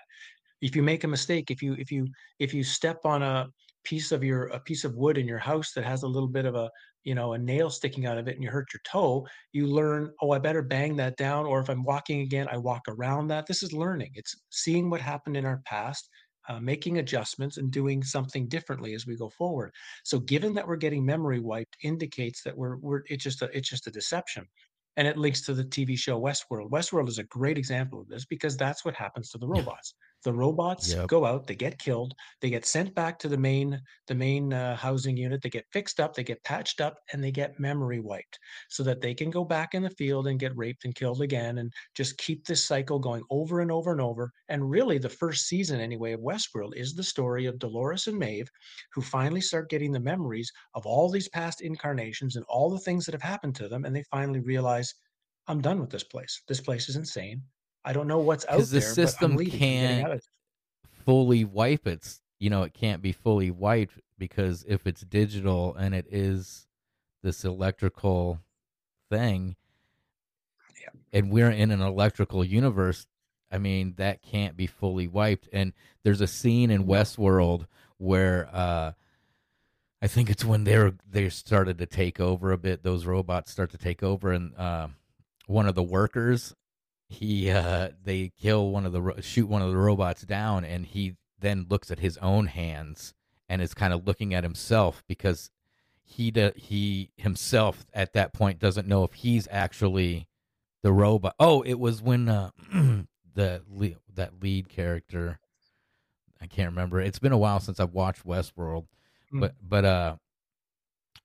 if you make a mistake if you if you if you step on a piece of your a piece of wood in your house that has a little bit of a you know a nail sticking out of it and you hurt your toe you learn oh i better bang that down or if i'm walking again i walk around that this is learning it's seeing what happened in our past uh, making adjustments and doing something differently as we go forward so given that we're getting memory wiped indicates that we're we're it's just a it's just a deception and it links to the TV show Westworld. Westworld is a great example of this because that's what happens to the robots. The robots Yep. go out, they get killed, they get sent back to the main the main uh, housing unit, they get fixed up, they get patched up, and they get memory wiped so that they can go back in the field and get raped and killed again, and just keep this cycle going over and over and over. And really, the first season anyway of Westworld is the story of Dolores and Maeve, who finally start getting the memories of all these past incarnations and all the things that have happened to them, and they finally realize, I'm done with this place. This place is insane. I don't know what's out the there, the system can't fully wipe its you know it can't be fully wiped because if it's digital and it is this electrical thing Yeah. and we're in an electrical universe i mean that can't be fully wiped. And there's a scene in westworld where uh i think it's when they're they started to take over a bit those robots start to take over and uh one of the workers he uh they kill one of the ro- shoot one of the robots down and he then looks at his own hands and is kind of looking at himself because he do, he himself at that point doesn't know if he's actually the robot oh it was when uh the le- that lead character i can't remember it's been a while since i've watched westworld Hmm. but but uh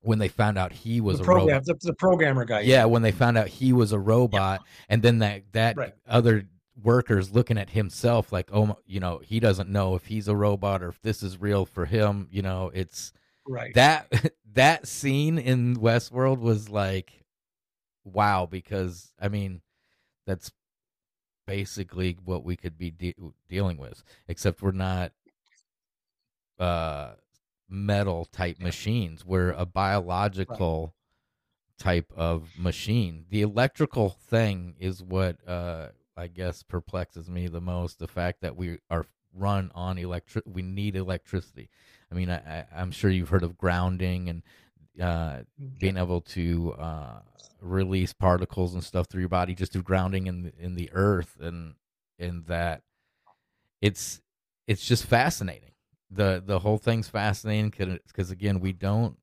when they found out he was the a program, robot the, the programmer guy. yeah, when they found out he was a robot, and then that that Right. other workers looking at himself like, oh, you know, he doesn't know if he's a robot or if this is real for him. You know, it's right. that that scene in Westworld was like, wow, because I mean, that's basically what we could be de- dealing with, except we're not uh metal type Yeah. machines. We're a biological type of machine. The electrical thing is what uh I guess perplexes me the most. The fact that we are run on electric, we need electricity. I mean, I, I'm sure you've heard of grounding and uh, being able to uh, release particles and stuff through your body just through grounding in the, in the earth, and in that it's it's just fascinating. The The whole thing's fascinating because again, we don't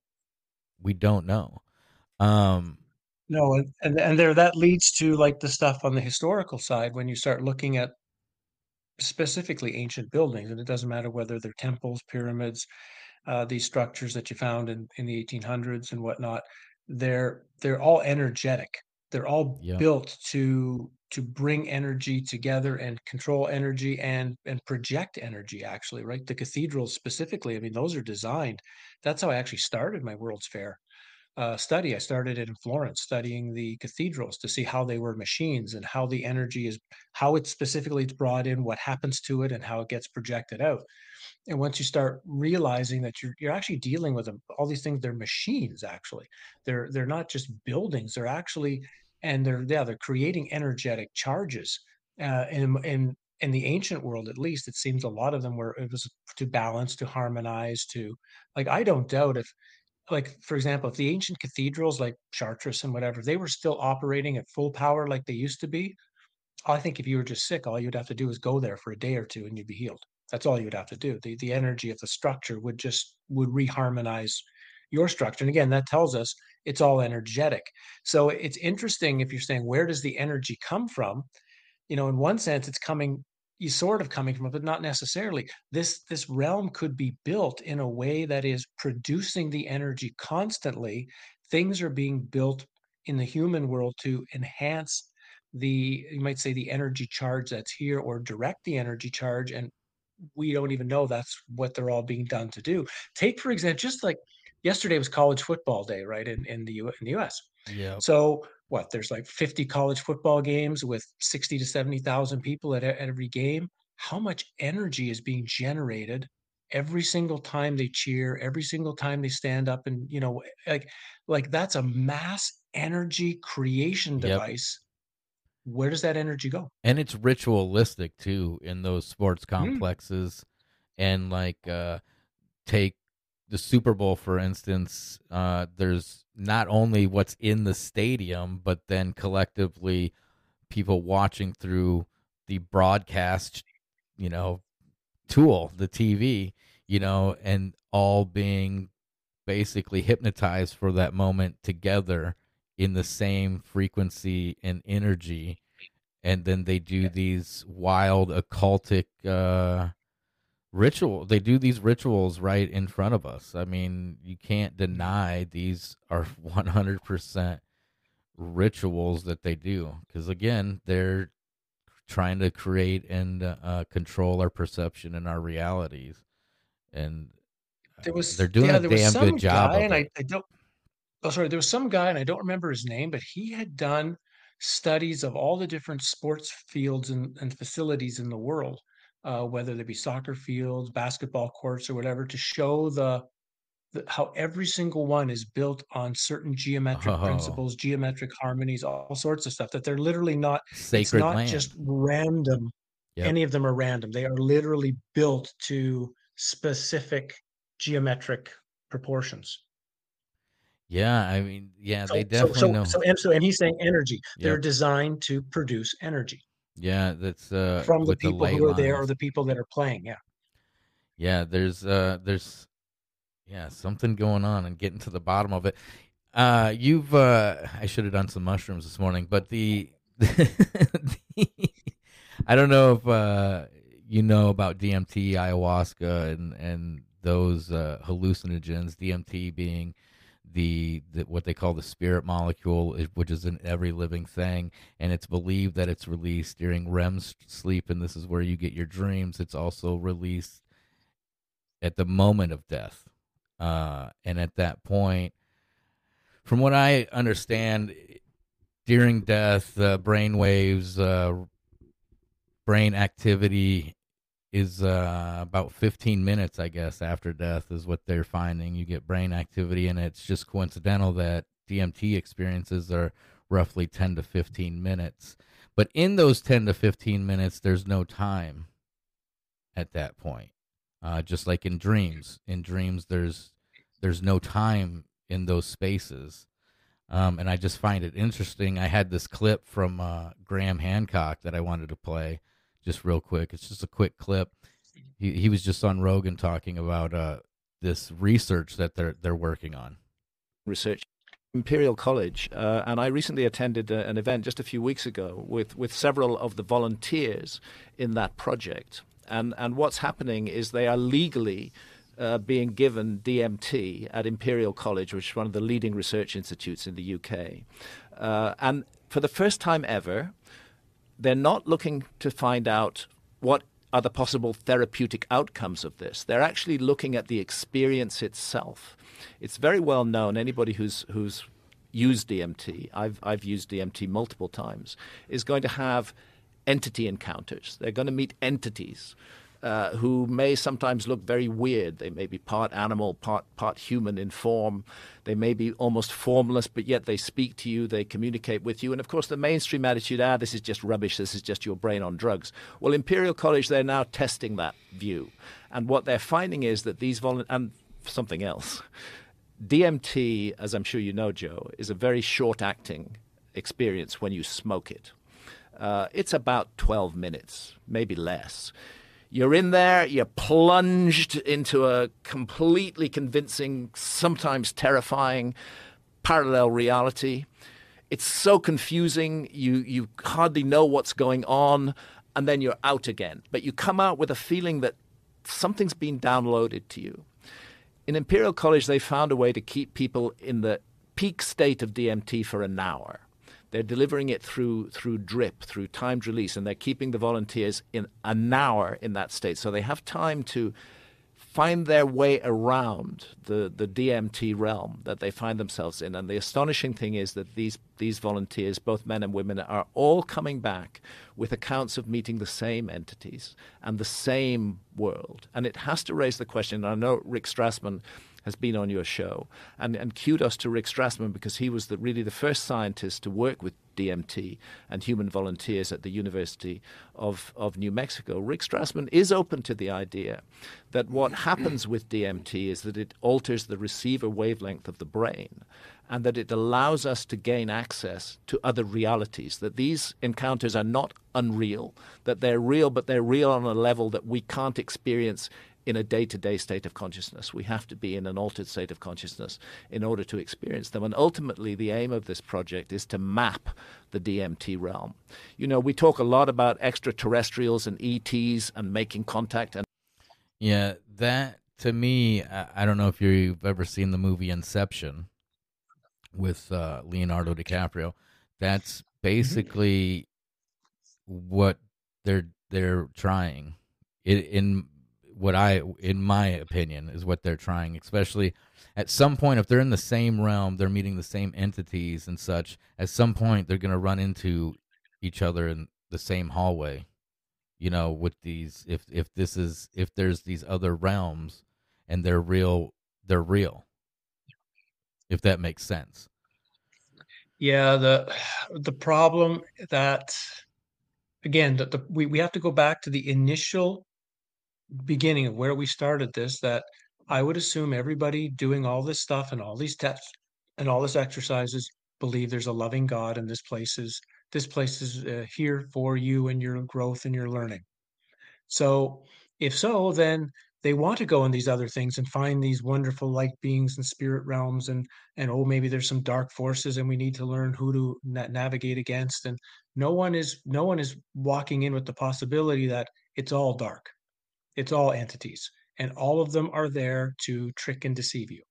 we don't know. Um, No, and, and and there that leads to like the stuff on the historical side when you start looking at specifically ancient buildings, and it doesn't matter whether they're temples, pyramids, uh, these structures that you found in, in the 1800s and whatnot. They're they're all energetic. They're all Yep. built to to bring energy together and control energy and and project energy. Actually, right? The cathedrals specifically. I mean, those are designed. That's how I actually started my World's Fair uh, study. I started in Florence, studying the cathedrals to see how they were machines and how the energy is, how it specifically is brought in, what happens to it, and how it gets projected out. And once you start realizing that you're you're actually dealing with them, all these things, they're machines. Actually, they're they're not just buildings. They're actually, and they're yeah, they're creating energetic charges. Uh, in in in the ancient world, at least, it seems a lot of them were it was to balance, to harmonize, to like I don't doubt if like for example, if the ancient cathedrals like Chartres and whatever, they were still operating at full power like they used to be, I think if you were just sick, all you'd have to do is go there for a day or two and you'd be healed. That's all you would have to do. The the energy of the structure would just would reharmonize your structure. And again, that tells us it's all energetic. So it's interesting if you're saying where does the energy come from? You know, in one sense, it's coming you sort of coming from, it, but not necessarily. This this realm could be built in a way that is producing the energy constantly. Things are being built in the human world to enhance the you might say the energy charge that's here or direct the energy charge and we don't even know that's what they're all being done to do take for example just like yesterday was college football day right in, in the U, in the us yeah, so what there's like 50 college football games with 60 to 70,000 people at, at every game how much energy is being generated every single time they cheer every single time they stand up and you know like like that's a mass energy creation Yep. device where does that energy go and it's ritualistic too in those sports Mm. complexes, and like uh, take the Super Bowl for instance. Uh, there's not only what's in the stadium, but then collectively people watching through the broadcast, you know, tool, the TV, you know, and all being basically hypnotized for that moment together in the same frequency and energy and then they do these wild occultic uh ritual they do these rituals right in front of us i mean you can't deny these are 100% rituals that they do because again they're trying to create and uh, control our perception and our realities and there was they're doing yeah, a there was damn some good job guy, and. I, I don't. Oh, sorry. There was some guy, and I don't remember his name, but he had done studies of all the different sports fields and, and facilities in the world, uh, whether they be soccer fields, basketball courts, or whatever, to show the, the how every single one is built on certain geometric oh principles, geometric harmonies, all sorts of stuff. That they're literally not. It's sacred not land just random. yep Any of them are random. They are literally built to specific geometric proportions. yeah i mean yeah they So, so, definitely so, know so, and so, and he's saying energy. They're designed to produce energy yeah that's uh from the the people ley who are there or the people that are playing. Yeah. yeah there's uh there's yeah something going on and getting to the bottom of it uh you've uh i should have done some mushrooms this morning but the, the i don't know if uh you know about dmt ayahuasca and and those uh hallucinogens dmt being the, the what they call the spirit molecule which is in every living thing and it's believed that it's released during rem sleep and this is where you get your dreams it's also released at the moment of death. Uh, and at that point, from what I understand, during death, the brain waves, uh, brain activity is uh, about 15 minutes, I guess, after death is what they're finding. You get brain activity, and it's just coincidental that DMT experiences are roughly 10 to 15 minutes. But in those 10 to 15 minutes, there's no time at that point. Uh, just like in dreams. In dreams there's there's no time in those spaces. Um, and i just find it interesting. I had this clip from uh, graham hancock that i wanted to play just real quick it's just a quick clip he, he was just on rogan talking about uh, this research that they're they're working on research Imperial College, uh, and I recently attended a, an event just a few weeks ago with, with several of the volunteers in that project. And and what's happening is they are legally uh, being given DMT at Imperial College, which is one of the leading research institutes in the UK. Uh, and for the first time ever, they're not looking to find out what are the possible therapeutic outcomes of this. They're actually looking at the experience itself. It's very well known. Anybody who's who's used DMT, I've I've used DMT multiple times, is going to have entity encounters. They're going to meet entities uh, who may sometimes look very weird. They may be part animal, part part human in form. They may be almost formless, but yet they speak to you. They communicate with you. And of course, the mainstream attitude: ah, this is just rubbish. This is just your brain on drugs. Well, Imperial College, they're now testing that view, and what they're finding is that these volu- and something else. DMT, as I'm sure you know, Joe, is a very short-acting experience when you smoke it. Uh, it's about 12 minutes, maybe less. You're in there, you're plunged into a completely convincing, sometimes terrifying parallel reality. It's so confusing, you, you hardly know what's going on, and then you're out again. But you come out with a feeling that something's been downloaded to you. In Imperial College, they found a way to keep people in the peak state of DMT for an hour. They're delivering it through through drip, through timed release, and they're keeping the volunteers in an hour in that state. So they have time to find their way around the, the DMT realm that they find themselves in. And the astonishing thing is that these these volunteers, both men and women, are all coming back with accounts of meeting the same entities and the same world. And it has to raise the question. And I know Rick Strassman has been on your show. And, and kudos to Rick Strassman because he was the, really the first scientist to work with DMT and human volunteers at the University of, of New Mexico. Rick Strassman is open to the idea that what happens with DMT is that it alters the receiver wavelength of the brain and that it allows us to gain access to other realities, that these encounters are not unreal, that they're real, but they're real on a level that we can't experience in a day to day state of consciousness. We have to be in an altered state of consciousness in order to experience them. And ultimately, the aim of this project is to map the DMT realm. You know, we talk a lot about extraterrestrials and ETs and making contact. And yeah, that to me, I don't know if you've ever seen the movie Inception with uh, Leonardo DiCaprio. That's mm-hmm. basically what they're they're trying. It, in what I, in my opinion, is what they're trying. Especially at some point, if they're in the same realm, they're meeting the same entities and such. At some point, they're going to run into each other in the same hallway. You know, with these, if if this is if there's these other realms and they're real, they're real. If that makes sense. Yeah, the the problem that again that the we, we have to go back to the initial beginning of where we started this that I would assume everybody doing all this stuff and all these tests and all this exercises believe there's a loving God and this place is this place is uh, here for you and your growth and your learning. So if so, then they want to go in these other things and find these wonderful light beings and spirit realms and and oh maybe there's some dark forces and we need to learn who to na- navigate against and no one is no one is walking in with the possibility that it's all dark it's all entities, and all of them are there to trick and deceive you.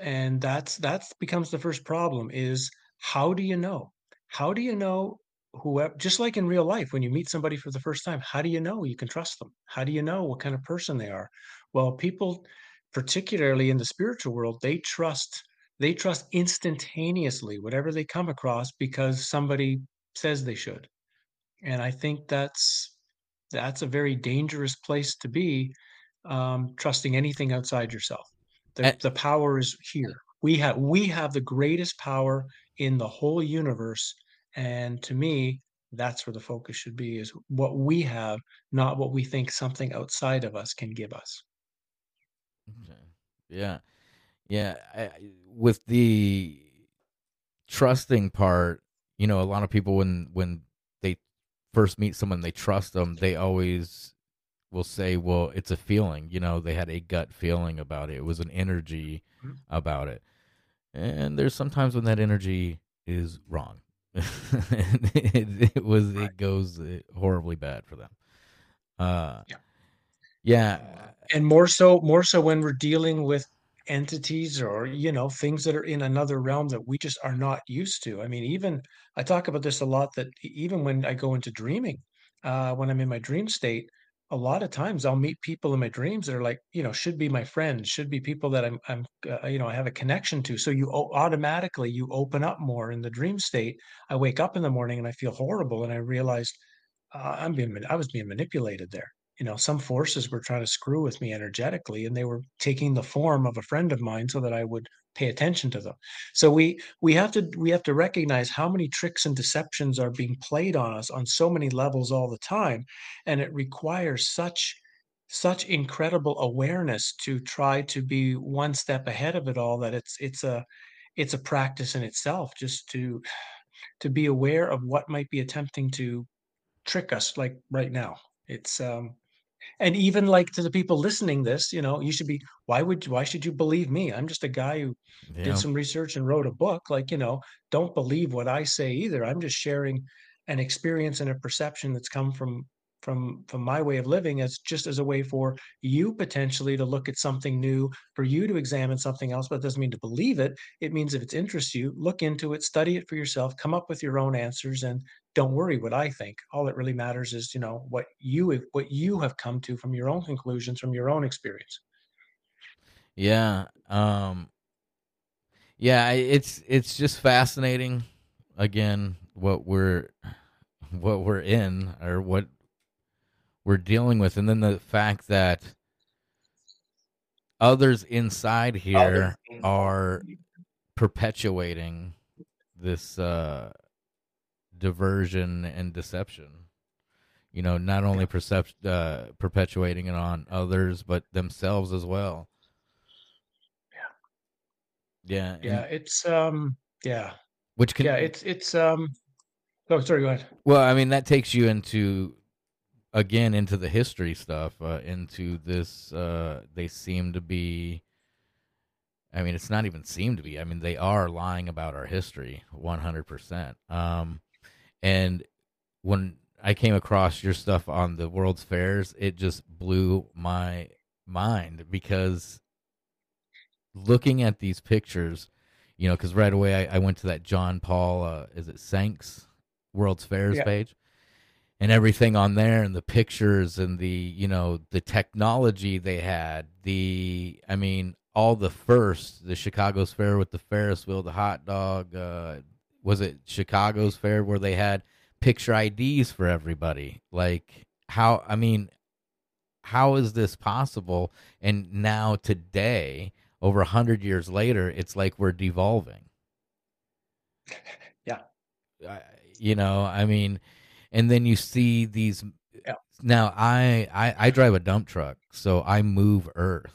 And that's that becomes the first problem is how do you know? How do you know whoever just like in real life when you meet somebody for the first time, how do you know you can trust them? How do you know what kind of person they are? Well, people particularly in the spiritual world, they trust they trust instantaneously whatever they come across because somebody says they should. And I think that's that's a very dangerous place to be um, trusting anything outside yourself. The, and, the power is here. We have we have the greatest power in the whole universe and to me that's where the focus should be is what we have not what we think something outside of us can give us. Okay. yeah. Yeah I, with the trusting part you know a lot of people when when first meet someone they trust them, they always will say, "Well, it's a feeling." You know, they had a gut feeling about it. It was an energy mm-hmm. about it. And there's sometimes when that energy is wrong. it, it, was right. it goes uh, horribly bad for them. Uh, yeah. Yeah. And more so more so when we're dealing with entities or you know things that are in another realm that we just are not used to. I mean even i talk about this a lot that even when i go into dreaming uh when i'm in my dream state a lot of times i'll meet people in my dreams that are like you know should be my friends should be people that i'm i'm uh, you know i have a connection to. So you automatically you open up more in the dream state. I wake up in the morning and i feel horrible and i realized uh, i'm being i was being manipulated there you know some forces were trying to screw with me energetically and they were taking the form of a friend of mine so that i would pay attention to them. So we we have to we have to recognize how many tricks and deceptions are being played on us on so many levels all the time and it requires such such incredible awareness to try to be one step ahead of it all that it's it's a it's a practice in itself just to to be aware of what might be attempting to trick us like right now. It's um and even like to the people listening this you know you should be why would why should you believe me? I'm just a guy who yeah. did some research and wrote a book. Like you know don't believe what i say either. I'm just sharing an experience and a perception that's come from from from my way of living as just as a way for you potentially to look at something new for you to examine something else but it doesn't mean to believe it. It means if it interests you look into it study it for yourself come up with your own answers and don't worry what i think. All that really matters is you know what you what you have come to from your own conclusions from your own experience. Yeah um yeah it's it's just fascinating again what we're what we're in or what we're dealing with, and then the fact that others inside here are perpetuating this uh, diversion and deception. You know, not only percep- uh, perpetuating it on others, but themselves as well. Yeah. Yeah. Yeah. It's um. Yeah. Which can. Yeah. It's it's um. Oh, sorry. Go ahead. Well, I mean, that takes you into again into the history stuff, uh, into this. Uh, they seem to be. I mean, it's not even seem to be. I mean, they are lying about our history, one hundred percent. Um, and when I came across your stuff on the World's Fairs, it just blew my mind because looking at these pictures, you know, because right away I, I, went to that John Paul, uh, is it Sanks World's Fairs yeah. page, and everything on there, and the pictures and the you know the technology they had, the I mean all the first, the Chicago's Fair with the Ferris wheel, the hot dog, uh, was it Chicago's Fair where they had picture IDs for everybody? Like how? I mean, how is this possible? And now today over a hundred years later, it's like we're devolving. Yeah. you know, I mean, and then you see these. Yeah. Now I, I I drive a dump truck, so I move earth,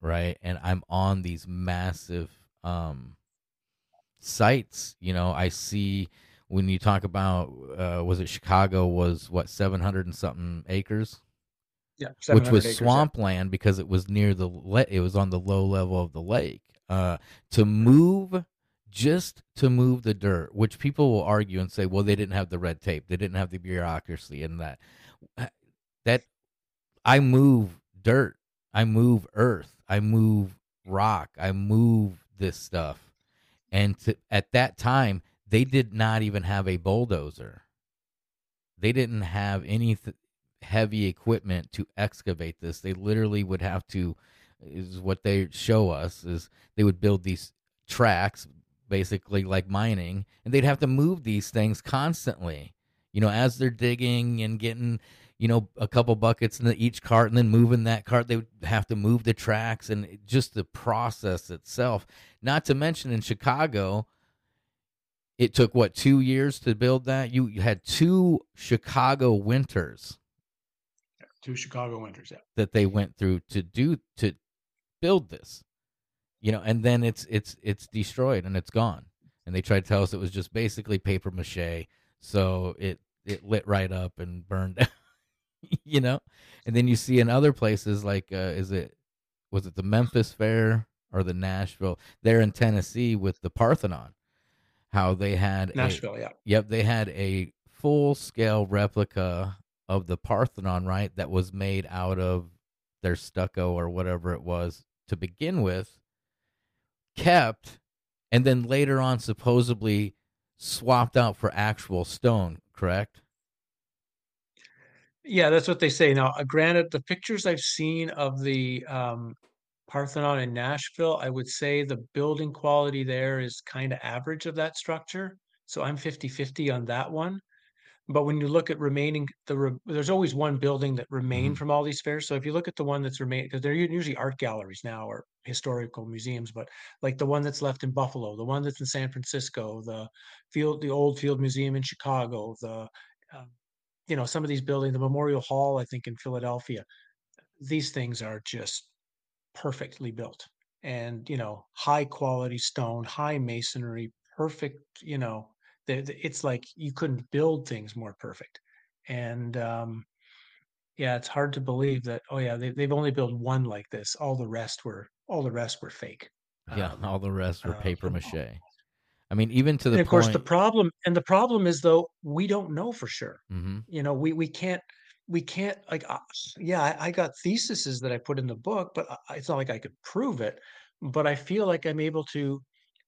right? And I'm on these massive um sites. You know, I see when you talk about uh was it Chicago was what seven hundred and something acres yeah, which was swampland because it was near the le- it was on the low level of the lake. Uh, to move just to move the dirt, which people will argue and say, well, they didn't have the red tape, they didn't have the bureaucracy, and that uh, that I move dirt, I move earth, I move rock, I move this stuff, and to, at that time they did not even have a bulldozer. They didn't have anything heavy equipment to excavate this. They literally would have to is what they show us is they would build these tracks basically like mining and they'd have to move these things constantly. You know, as they're digging and getting you know, a couple buckets in each cart and then moving that cart. They would have to move the tracks and just the process itself. Not to mention in Chicago, it took what two years to build that. You, you had two Chicago winters two Chicago winters. Yeah, that they went through to do to build this, you know, and then it's it's it's destroyed and it's gone. And they tried to tell us it was just basically paper mache, so it it lit right up and burned, you know. And then you see in other places like, uh, is it was it the Memphis Fair or the Nashville? They're in Tennessee with the Parthenon. How they had Nashville, a, yeah. Yep, they had a full scale replica of the Parthenon, right? That was made out of their stucco or whatever it was to begin with, kept, and then later on supposedly swapped out for actual stone, correct? Yeah, that's what they say. Now, uh, granted, the pictures I've seen of the um, Parthenon in Nashville, I would say the building quality there is kind of average of that structure. So I'm 50 50 on that one. But when you look at remaining, the re, there's always one building that remained mm-hmm. from all these fairs. So if you look at the one that's remained, because they're usually art galleries now or historical museums, but like the one that's left in Buffalo, the one that's in San Francisco, the field, the old Field Museum in Chicago, the uh, you know some of these buildings, the Memorial Hall, I think in Philadelphia, these things are just perfectly built and you know high quality stone, high masonry, perfect you know it's like you couldn't build things more perfect. And um, yeah it's hard to believe that oh yeah they, they've only built one like this. All the rest were all the rest were fake. Yeah um, all the rest were uh, paper mache. I mean even to the of point... course the problem and the problem is though we don't know for sure. Mm-hmm. you know we we can't we can't like uh, yeah I, I, got theses that i put in the book but I, it's not like i could prove it but i feel like i'm able to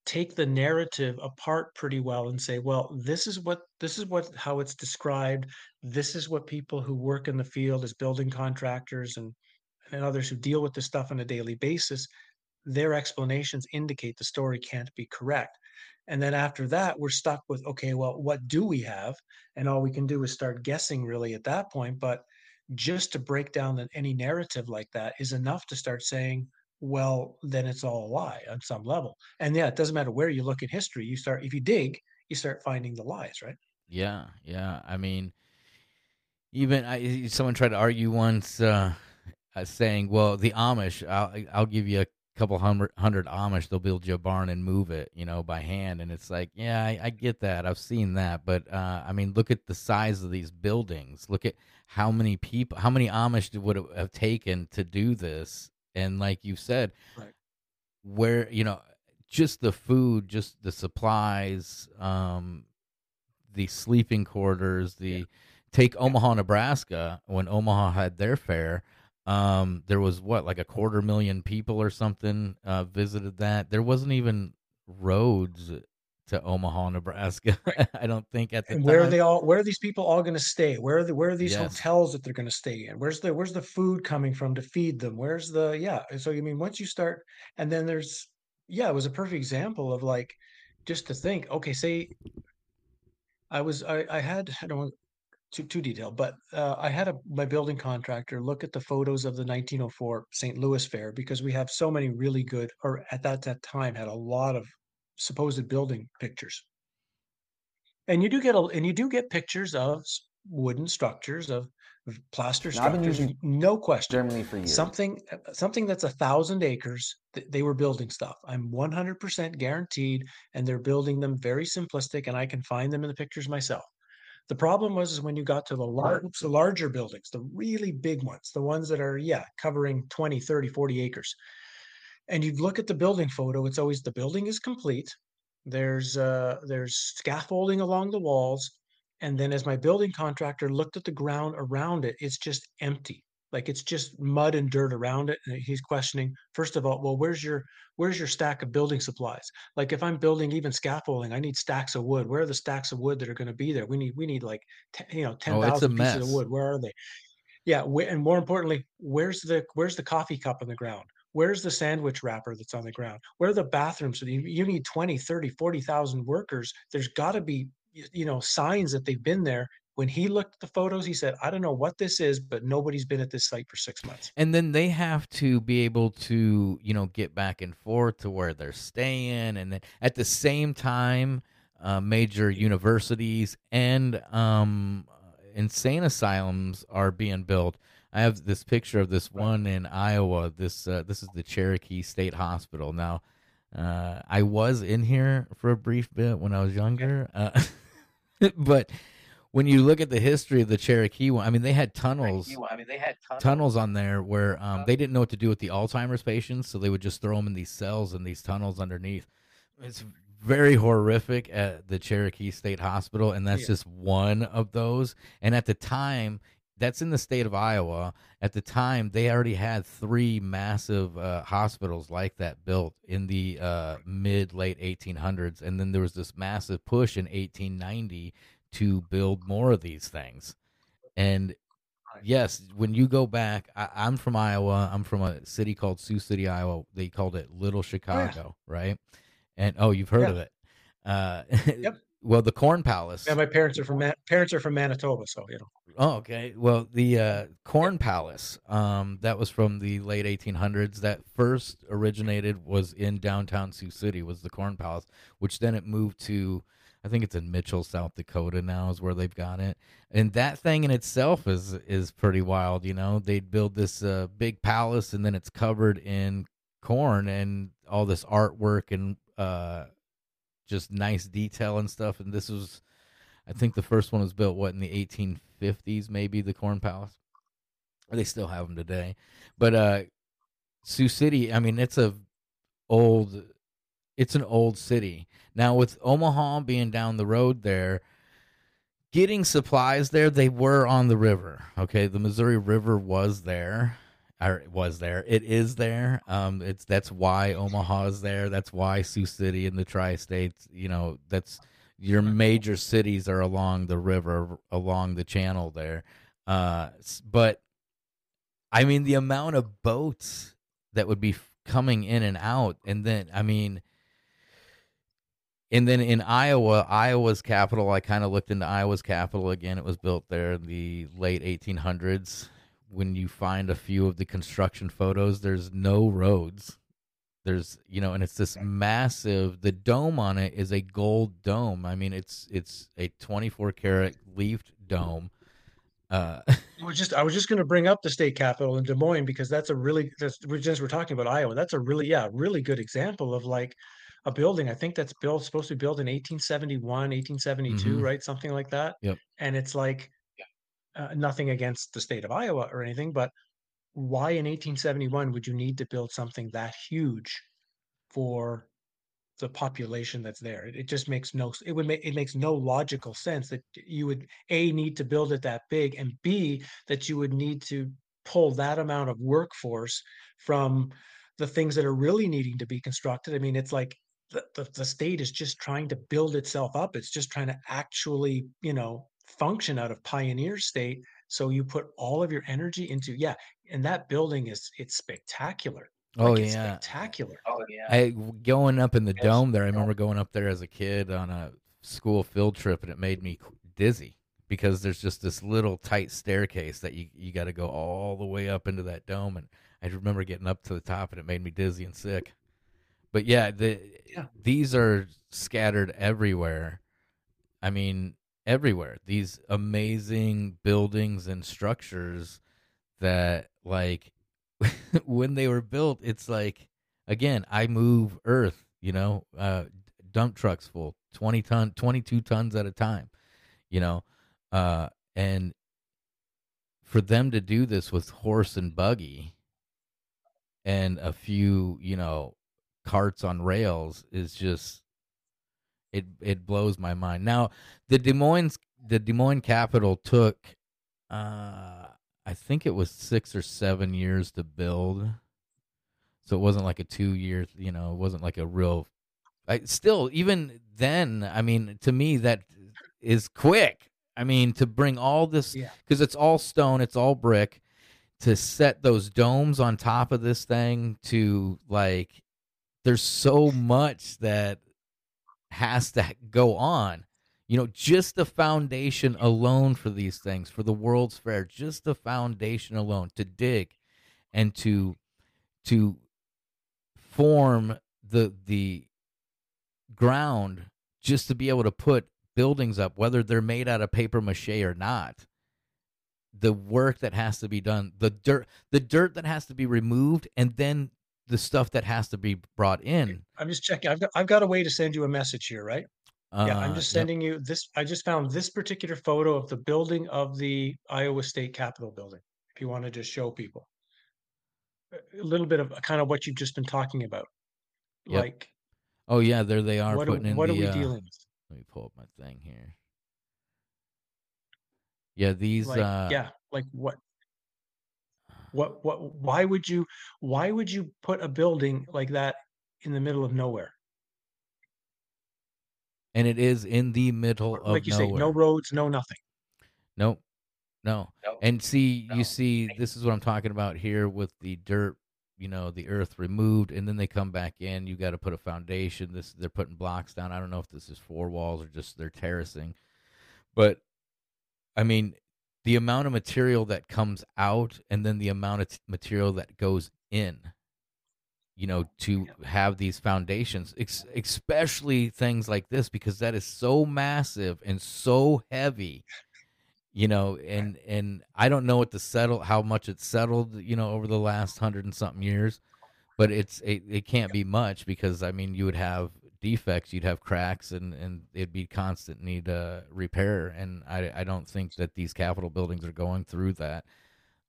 take the narrative apart pretty well and say well this is what this is what how it's described. This is what people who work in the field as building contractors and and others who deal with this stuff on a daily basis their explanations indicate the story can't be correct. And then after that we're stuck with okay well what do we have? And all we can do is start guessing really at that point. But just to break down any narrative like that is enough to start saying well, then it's all a lie on some level. And yeah, it doesn't matter where you look in history. You start if you dig, you start finding the lies, right? Yeah, yeah. I mean, even I, someone tried to argue once, uh, uh, saying, "Well, the Amish. I'll I'll give you a couple hundred hundred Amish, they'll build you a barn and move it, you know, by hand. And it's like, yeah, I, I get that. I've seen that. But uh, I mean, look at the size of these buildings. Look at how many people, how many Amish would have taken to do this. And like you said, Right. where you know, just the food, just the supplies, um, the sleeping quarters, the take Omaha, Nebraska, when Omaha had their fair, um, there was what like a quarter million people or something uh, visited that. There wasn't even roads to Omaha, Nebraska. I don't think at the And time. where are they all? Where are these people all going to stay? Where are the where are these Yes. hotels that they're going to stay in? Where's the where's the food coming from to feed them? Where's the yeah? So I mean, once you start, and then there's yeah, it was a perfect example of like just to think. Okay, say I was I I had I don't want too too detailed, but uh, I had a my building contractor look at the photos of the 1904 St. Louis Fair because we have so many really good, or at that that time had a lot of supposed building pictures. And you do get a, and you do get pictures of wooden structures of, of plaster Now, structures, no question. Germany for years. Something something that's a thousand acres, th- they were building stuff. I'm 100% guaranteed, and they're building them very simplistic, and I can find them in the pictures myself. The problem was is when you got to the large, the larger buildings, the really big ones, the ones that are yeah covering 20, 30, 40 acres, and you'd look at the building photo. It's always the building is complete. There's uh there's scaffolding along the walls, and then as my building contractor looked at the ground around it, it's just empty. Like it's just mud and dirt around it. And he's questioning, first of all, well, where's your where's your stack of building supplies? Like if I'm building even scaffolding, I need stacks of wood. Where are the stacks of wood that are going to be there? We need we need like te- you know ten Oh, it's pieces of wood. Where are they? Yeah, wh- and more importantly, where's the where's the coffee cup on the ground? Where's the sandwich wrapper that's on the ground? Where are the bathrooms? You, need 20, 30, 40,000 workers. There's got to be you know signs that they've been there. When he looked at the photos, he said, "I don't know what this is, but nobody's been at this site for 6 months." and then they have to be able to you know get back and forth to where they're staying and then at the same time uh, major universities and um, insane asylums are being built i have this picture of this one in iowa this uh, this is the cherokee state hospital now uh, i was in here for a brief bit when i was younger uh, but when you look at the history of the cherokee one i mean they had tunnels I mean, they had tons. tunnels on there where um, they didn't know what to do with the Alzheimer's patients, so they would just throw them in these cells and these tunnels underneath. It's very horrific at the Cherokee State Hospital, and that's Yeah. just one of those. And at the time, that's in the state of Iowa. At the time, they already had three massive uh, hospitals like that built in the uh, mid late 1800s, and then there was this massive push in 1890 to build more of these things. And yes, when you go back, I, I'm from Iowa. I'm from a city called Sioux City, Iowa. They called it Little Chicago, right? And oh, you've heard Yeah. of it. Uh, Yep. Well, the Corn Palace. Yeah, my parents are from Man- parents are from Manitoba, so you know. Oh, okay. Well, the uh, Corn Palace, um, that was from the late 1800s. That first originated was in downtown Sioux City, was the Corn Palace, which then it moved to, I think it's in Mitchell, South Dakota now is where they've got it. And that thing in itself is is pretty wild. You know, they'd build this uh, big palace, and then it's covered in corn and all this artwork and uh, just nice detail and stuff. And this was. I think the first one was built what in the 1850s, maybe the Corn Palace. They still have them today, but uh, Sioux City. I mean, it's a old, it's an old city now. With Omaha being down the road there, getting supplies there, they were on the river. Okay, the Missouri River was there. Or it was there. It is there. Um, it's that's why Omaha is there. That's why Sioux City and the tri-states. You know, that's your major cities are along the river, along the channel there. Uh, but I mean, the amount of boats that would be coming in and out, and then I mean, and then in Iowa, Iowa's capital. I kind of looked into Iowa's capital again. It was built there in the late 1800s. When you find a few of the construction photos, there's no roads there's you know and it's this massive the dome on it is a gold dome i mean it's it's a 24 karat leafed dome uh I was just I was just going to bring up the state capitol in Des Moines because that's a really that's just we're talking about Iowa. That's a really yeah really good example of like a building. I think that's built supposed to be built in 1871, 1872, Mhm. right? Something like that. Yep. And it's like uh, nothing against the state of Iowa or anything, but why in 1871 would you need to build something that huge for the population that's there? It, it just makes no it would make it makes no logical sense that you would a need to build it that big and b that you would need to pull that amount of workforce from the things that are really needing to be constructed. I mean, it's like the, the, the state is just trying to build itself up. It's just trying to actually, you know, function out of pioneer state. So you put all of your energy into yeah, and that building is it's spectacular. Oh Like it's yeah. spectacular. Oh yeah. I going up in the Yes. dome there. I remember going up there as a kid on a school field trip, and it made me dizzy because there's just this little tight staircase that you you got to go all the way up into that dome, and I remember getting up to the top, and it made me dizzy and sick. But yeah, the Yeah. these are scattered everywhere. I mean, everywhere. These amazing buildings and structures that like when they were built, it's like again, I move earth, you know, uh dump trucks full, 20 ton 22 tons at a time, you know. Uh and for them to do this with horse and buggy and a few, you know, carts on rails is just it it blows my mind. Now, the Des Moines the Des Moines Capitol took uh I think it was 6 or 7 years to build. So it wasn't like a 2 year, you know, it wasn't like a real I still even then, I mean, to me that is quick. I mean, to bring all this Yeah. cuz it's all stone, it's all brick to set those domes on top of this thing to like there's so much that has to go on. You know, just the foundation alone for these things, for the World's Fair, just the foundation alone to dig and to to form the the ground just to be able to put buildings up, whether they're made out of paper mache or not. The work that has to be done, the dirt, the dirt that has to be removed, and then the stuff that has to be brought in. I'm just checking. I've got I've got a way to send you a message here, right? yeah, I'm Uh, just yep. sending you this. I just found this particular photo of the building of the Iowa State Capitol building. If you want to just show people a little bit of kind of what you've just been talking about, Yep. like Oh yeah, there they are what are, putting in what the. are we uh, dealing with? Let me pull up my thing here. Yeah, these. Like, uh, yeah, like what? What? What? Why would you? Why would you put a building like that in the middle of nowhere? and it is in the middle of Like you nowhere. say, no roads, no nothing. Nope. No. No. And see, No. you see, this is what I'm talking about here with the dirt, you know, the earth removed, and then they come back in. You got to put a foundation. This they're putting blocks down. I don't know if this is four walls or just they're terracing, but I mean, the amount of material that comes out, and then the amount of t- material that goes in. You know, to have these foundations, ex- especially things like this, because that is so massive and so heavy you know and and i don't know what the settle how much it's settled you know over the last hundred and something years but it's it, it can't be much because i mean you would have defects you'd have cracks and and it'd be constant need uh repair and i i don't think that these capitol buildings are going through that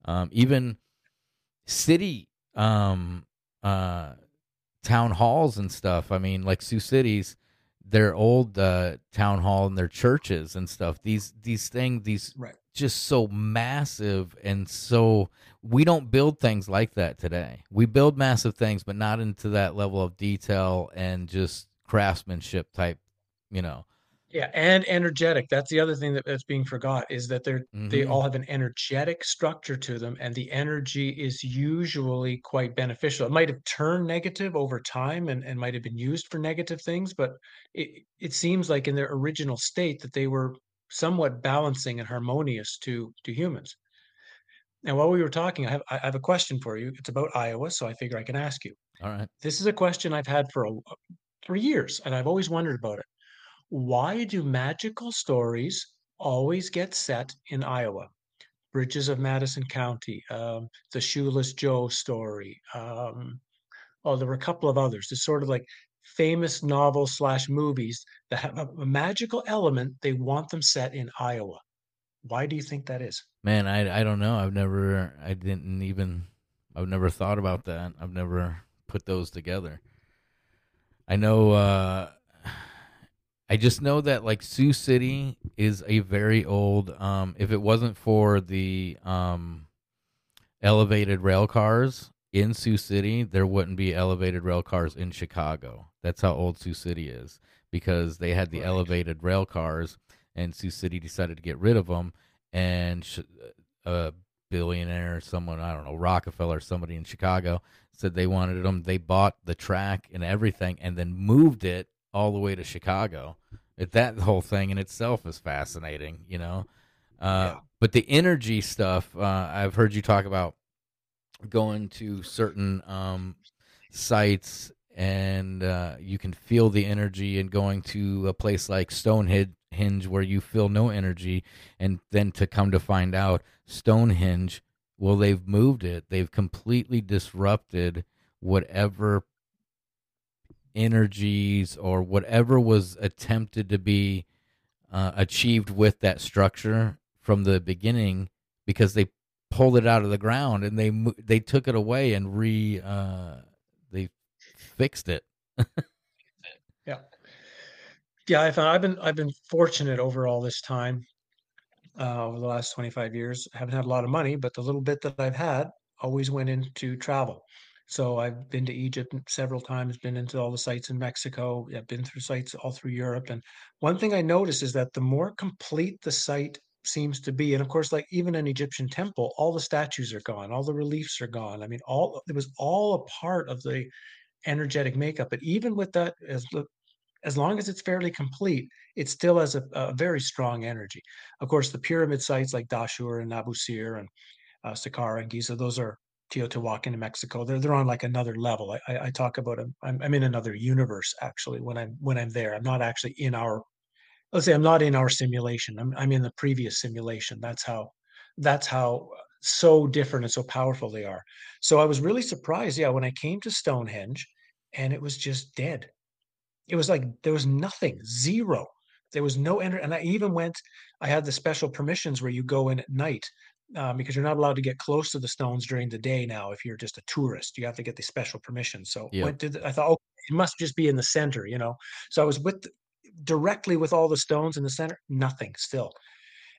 um even city um uh town halls and stuff i mean like sioux cities their old uh, town hall and their churches and stuff. These these things, these Right. just so massive and so we don't build things like that today. We build massive things, but not into that level of detail and just craftsmanship type. You know, Yeah, and energetic. That's the other thing that, that's being forgot is that they're they Mhm. all have an energetic structure to them, and the energy is usually quite beneficial. It might have turned negative over time and, and might have been used for negative things, but it it seems like in their original state that they were somewhat balancing and harmonious to to humans. Now, while we were talking, I have I have a question for you. It's about Iowa, so I figure I can ask you. all right. This is a question I've had for a, for years, and I've always wondered about it. Why do magical stories always get set in Iowa? Bridges of Madison County, um, the Shoeless Joe story. Um, oh, there were a couple of others. It's sort of like famous novels slash movies that have a, a magical element. They want them set in Iowa. Why do you think that is? Man, I I don't know. I've never I didn't even I've never thought about that. I've never put those together. I know uh I just know that like Sioux City is a very old um if it wasn't for the um elevated rail cars in Sioux City, there wouldn't be elevated rail cars in Chicago. That's how old Sioux City is because they had the right. elevated rail cars and Sioux City decided to get rid of them and a billionaire, someone I don't know, Rockefeller, somebody in Chicago said they wanted them. They bought the track and everything, and then moved it all the way to Chicago. It, that whole thing in itself is fascinating, you know. Uh, yeah. But the energy stuff, uh, I've heard you talk about going to certain um, sites and uh, you can feel the energy and going to a place like Stonehenge Hinge where you feel no energy, and then to come to find out Stonehenge, well, they've moved it. They've completely disrupted whatever energies or whatever was attempted to be uh, achieved with that structure from the beginning because they pulled it out of the ground and they they took it away and re uh, they fixed it. yeah I found I've been I've been fortunate over all this time, uh, over the last 25 years. I haven't had a lot of money, but the little bit that I've had always went into travel. So I've been to Egypt several times, been into all the sites in Mexico, I've been through sites all through Europe. And one thing I noticed is that the more complete the site seems to be, and of course, like even an Egyptian temple, all the statues are gone, all the reliefs are gone. I mean, all it was all a part of the energetic makeup. But even with that, as as long as it's fairly complete, it still has a, a very strong energy. Of course, the pyramid sites like Dashur and Abusir and uh, Saqqara and Giza, those are Teotihuacan in Mexico. They're they're on like another level. I, I, I talk about them. I'm, I'm in another universe actually when I'm when I'm there. I'm not actually in our let's say I'm not in our simulation. I'm I'm in the previous simulation. That's how that's how so different and so powerful they are. So I was really surprised, yeah, when I came to Stonehenge and it was just dead it was like there was nothing, zero. There was no energy. And I even went, I had the special permissions where you go in at night um, because you're not allowed to get close to the stones during the day now. If you're just a tourist, you have to get the special permission. So yep. went to I thought, oh, it must just be in the center, you know. So I was with directly with all the stones in the center, nothing still.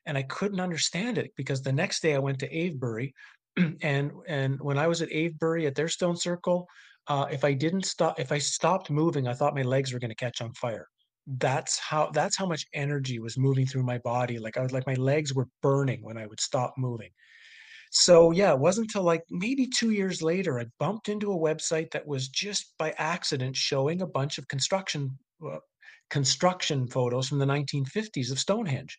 And I couldn't understand it because the next day I went to Avebury and and when I was at Avebury at their stone circle, uh, if I didn't stop, if I stopped moving, I thought my legs were going to catch on fire. That's how that's how much energy was moving through my body. Like I was like my legs were burning when I would stop moving. So yeah, it wasn't until like maybe two years later I bumped into a website that was just by accident showing a bunch of construction uh, construction photos from the 1950s of Stonehenge,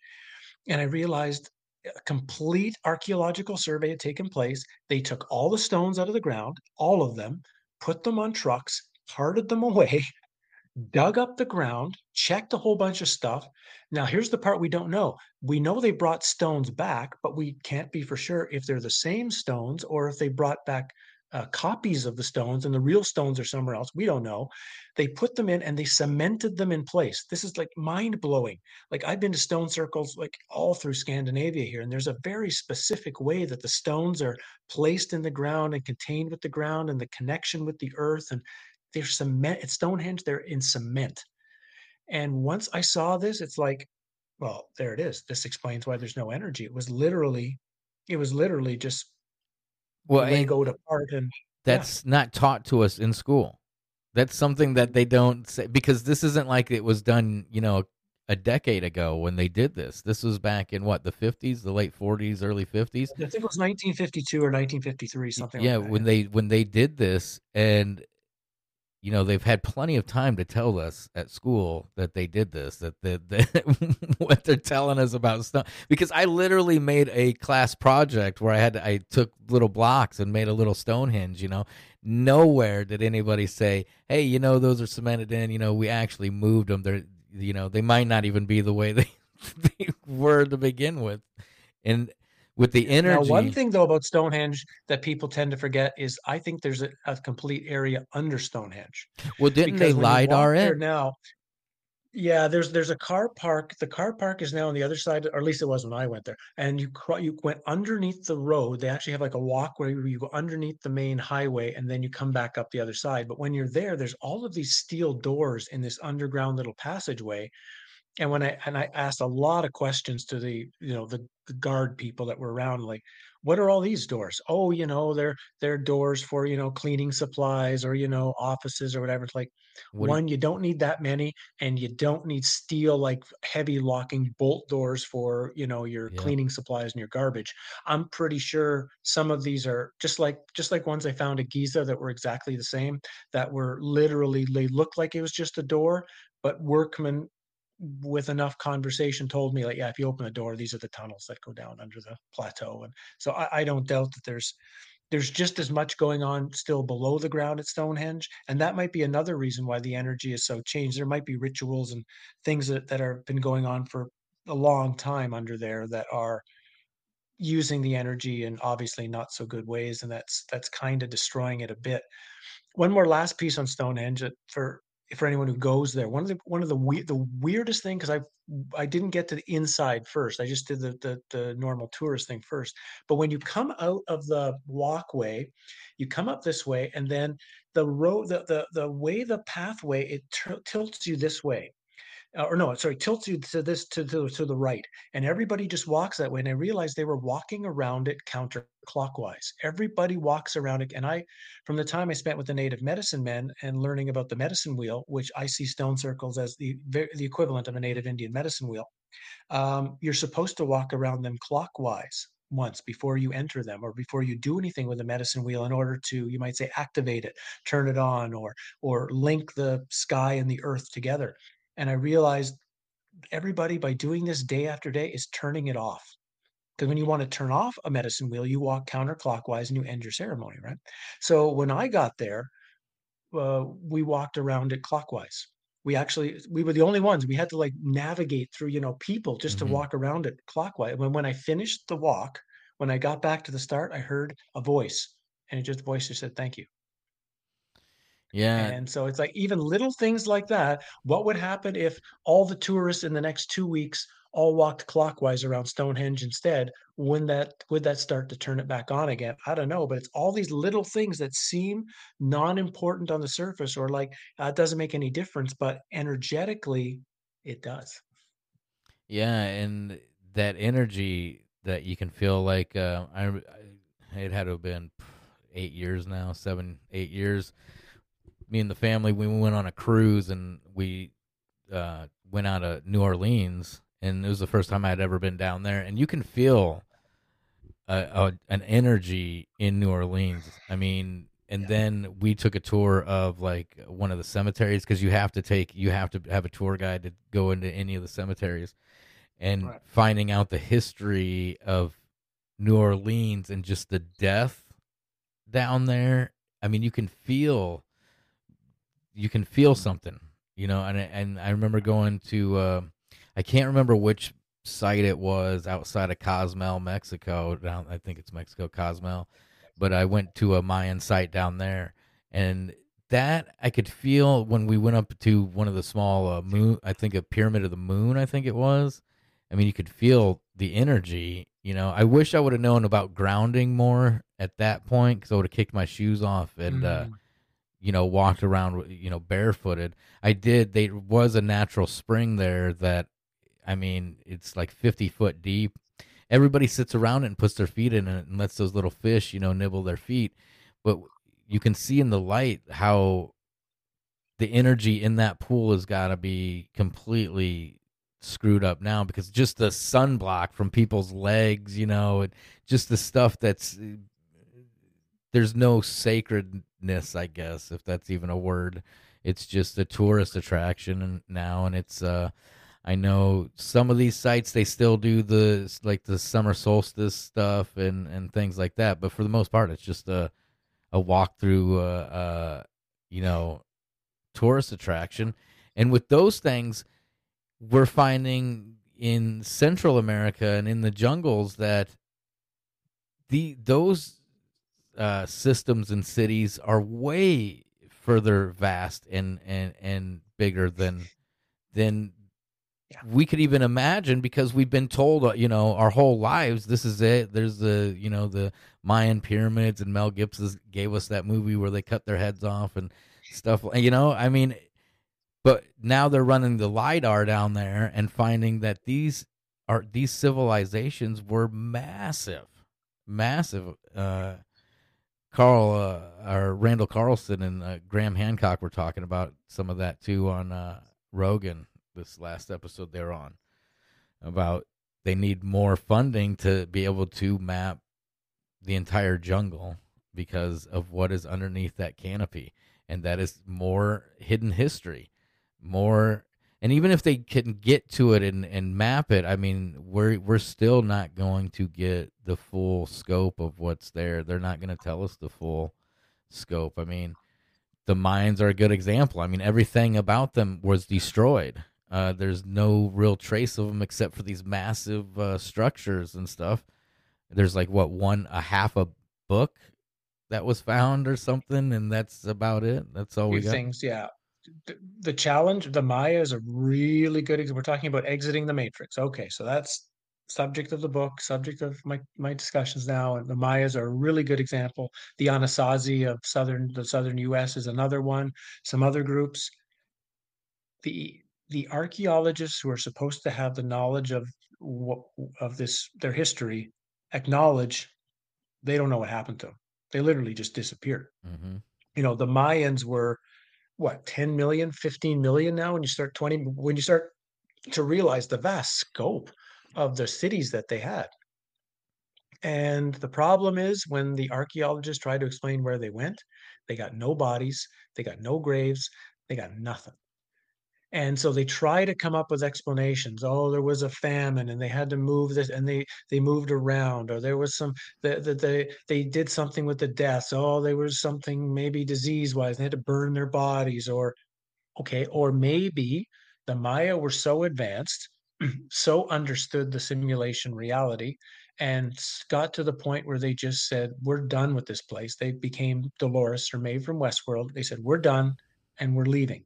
and I realized a complete archaeological survey had taken place. They took all the stones out of the ground, all of them, put them on trucks, carted them away, dug up the ground, checked a whole bunch of stuff. Now, here's the part we don't know. We know they brought stones back, but we can't be for sure if they're the same stones or if they brought back uh, copies of the stones and the real stones are somewhere else. We don't know. They put them in and they cemented them in place. This is like mind blowing. Like I've been to stone circles like all through Scandinavia here, and there's a very specific way that the stones are placed in the ground and contained with the ground and the connection with the earth. And they're cement at Stonehenge, they're in cement. And once I saw this, it's like, well, there it is. This explains why there's no energy. It was literally, it was literally just well, they go to part and that's yeah. not taught to us in school. That's something that they don't say because this isn't like it was done, you know, a decade ago when they did this. This was back in what the fifties, the late forties, early fifties. I think it was nineteen fifty two or nineteen fifty three, something. Yeah, like when they when they did this, and you know they've had plenty of time to tell us at school that they did this that that, that what they're telling us about stuff. Because i literally made a class project where i had to, i took little blocks and made a little stonehenge you know. Nowhere did anybody say hey you know those are cemented in you know we actually moved them they're you know they might not even be the way they, they were to begin with. And with the energy. Now, one thing though about Stonehenge that people tend to forget is I think there's a, a complete area under Stonehenge. Well, didn't they lidar it now? Yeah, there's there's a car park. The car park is now on the other side, or at least it was when I went there. And you you went underneath the road. They actually have like a walk where you go underneath the main highway, and then you come back up the other side. But when you're there, there's all of these steel doors in this underground little passageway and when I and I asked a lot of questions to the you know the, the, guard people that were around, like, what are all these doors? Oh, you know, they're they're doors for you know cleaning supplies or you know offices or whatever. It's like what one, you-, don't need that many, and you don't need steel like heavy locking bolt doors for you know your yeah. cleaning supplies and your garbage. I'm pretty sure some of these are just like just like ones I found at Giza that were exactly the same. That were literally they looked like it was just a door, but workmen with enough conversation told me like yeah if you open the door these are the tunnels that go down under the plateau. And so I, I, don't doubt that there's there's just as much going on still below the ground at stonehenge and that might be another reason why the energy is so changed. There might be rituals and things that, that are been going on for a long time under there that are using the energy in obviously not so good ways and that's that's kind of destroying it a bit. One more last piece on stonehenge uh, for for anyone who goes there. One of the one of the we- the weirdest thing because I I didn't get to the inside first. I just did the, the the normal tourist thing first. But when you come out of the walkway, you come up this way, and then the road the the the way the pathway it t- tilts you this way or no, sorry, tilts you to this to, to to the right, and everybody just walks that way. And I realized they were walking around it counterclockwise. Everybody walks around it, and I, from the time I spent with the native medicine men and learning about the medicine wheel, which I see stone circles as the the equivalent of a native Indian medicine wheel, um, you're supposed to walk around them clockwise once before you enter them or before you do anything with the medicine wheel in order to you might say activate it turn it on or or link the sky and the earth together and I realized everybody by doing this day after day is turning it off. Because when you want to turn off a medicine wheel, you walk counterclockwise and you end your ceremony, right? So when I got there, uh, we walked around it clockwise. We actually we were the only ones. We had to like navigate through, you know, people just mm-hmm. to walk around it clockwise. When when I finished the walk, when I got back to the start, I heard a voice, and it just voice just said, "Thank you." Yeah. And so it's like even little things like that. What would happen if all the tourists in the next two weeks all walked clockwise around Stonehenge instead? When that would that start to turn it back on again? I don't know, but it's all these little things that seem non-important on the surface or like uh, it doesn't make any difference, but energetically it does. Yeah, and that energy that you can feel like uh, I, it had to have been eight years now, seven, eight years me and the family we went on a cruise and we uh, went out of New Orleans and it was the first time I had ever been down there and you can feel a, a, an energy in New Orleans. I mean, and yeah. then we took a tour of like one of the cemeteries because you have to take you have to have a tour guide to go into any of the cemeteries and right. finding out the history of New Orleans and just the death down there. I mean, you can feel you can feel something, you know. And and I remember going to uh, I can't remember which site it was outside of Cozumel, Mexico. Down I think it's Mexico Cozumel, but I went to a Mayan site down there, and that I could feel when we went up to one of the small uh, moon. I think a pyramid of the moon. I think it was. I mean, you could feel the energy. You know, I wish I would have known about grounding more at that point because I would have kicked my shoes off and uh, mm. uh, you know, walked around, you know, barefooted. I did. There was a natural spring there that, I mean, it's like 50 foot deep. Everybody sits around it and puts their feet in it and lets those little fish, you know, nibble their feet. But you can see in the light how the energy in that pool has got to be completely screwed up now because just the sunblock from people's legs, you know, and just the stuff that's eh, there's no sacredness, I guess, if that's even a word. It's just a tourist attraction now, and it's. uh I know some of these sites they still do the like the summer solstice stuff and and things like that, but for the most part, it's just a a walk through, uh, uh, you know, tourist attraction. And with those things, we're finding in Central America and in the jungles that the those uh, systems and cities are way further vast and and and bigger than than yeah. we could even imagine because we've been told uh, you know our whole lives this is it there's the you know the mayan pyramids and mel gibson gave us that movie where they cut their heads off and stuff you know i mean but now they're running the lidar down there and finding that these are these civilizations were massive massive uh Carl uh, or Randall Carlson and uh, Graham Hancock were talking about some of that too on uh, Rogan this last episode they're on about they need more funding to be able to map the entire jungle because of what is underneath that canopy. And that is more hidden history more and even if they can get to it and, and map it, I mean, we're we're still not going to get the full scope of what's there. They're not going to tell us the full scope. I mean, the Mayans are a good example. I mean, everything about them was destroyed. Uh, there's no real trace of them except for these massive uh, structures and stuff. There's like what one a half a book that was found or something, and that's about it. That's all we got. Things, yeah the challenge, the Maya is a really good. Example. We're talking about exiting the matrix. Okay, so that's subject of the book, subject of my my discussions now. And the Mayas are a really good example. The Anasazi of southern the southern U.S. is another one. Some other groups. The the archaeologists who are supposed to have the knowledge of of this their history acknowledge they don't know what happened to them. They literally just disappeared. Mm-hmm. You know, the Mayans were what 10 million 15 million now when you start 20 when you start to realize the vast scope of the cities that they had. And the problem is when the archaeologists try to explain where they went they got no bodies they got no graves they got nothing and so they try to come up with explanations. Oh there was a famine and they had to move this and they they moved around or there was some that the, they they did something with the deaths. Oh there was something maybe disease wise they had to burn their bodies or okay or maybe the maya were so advanced so understood the simulation reality and got to the point where they just said we're done with this place. They became dolores or Maeve from westworld. They said we're done and we're leaving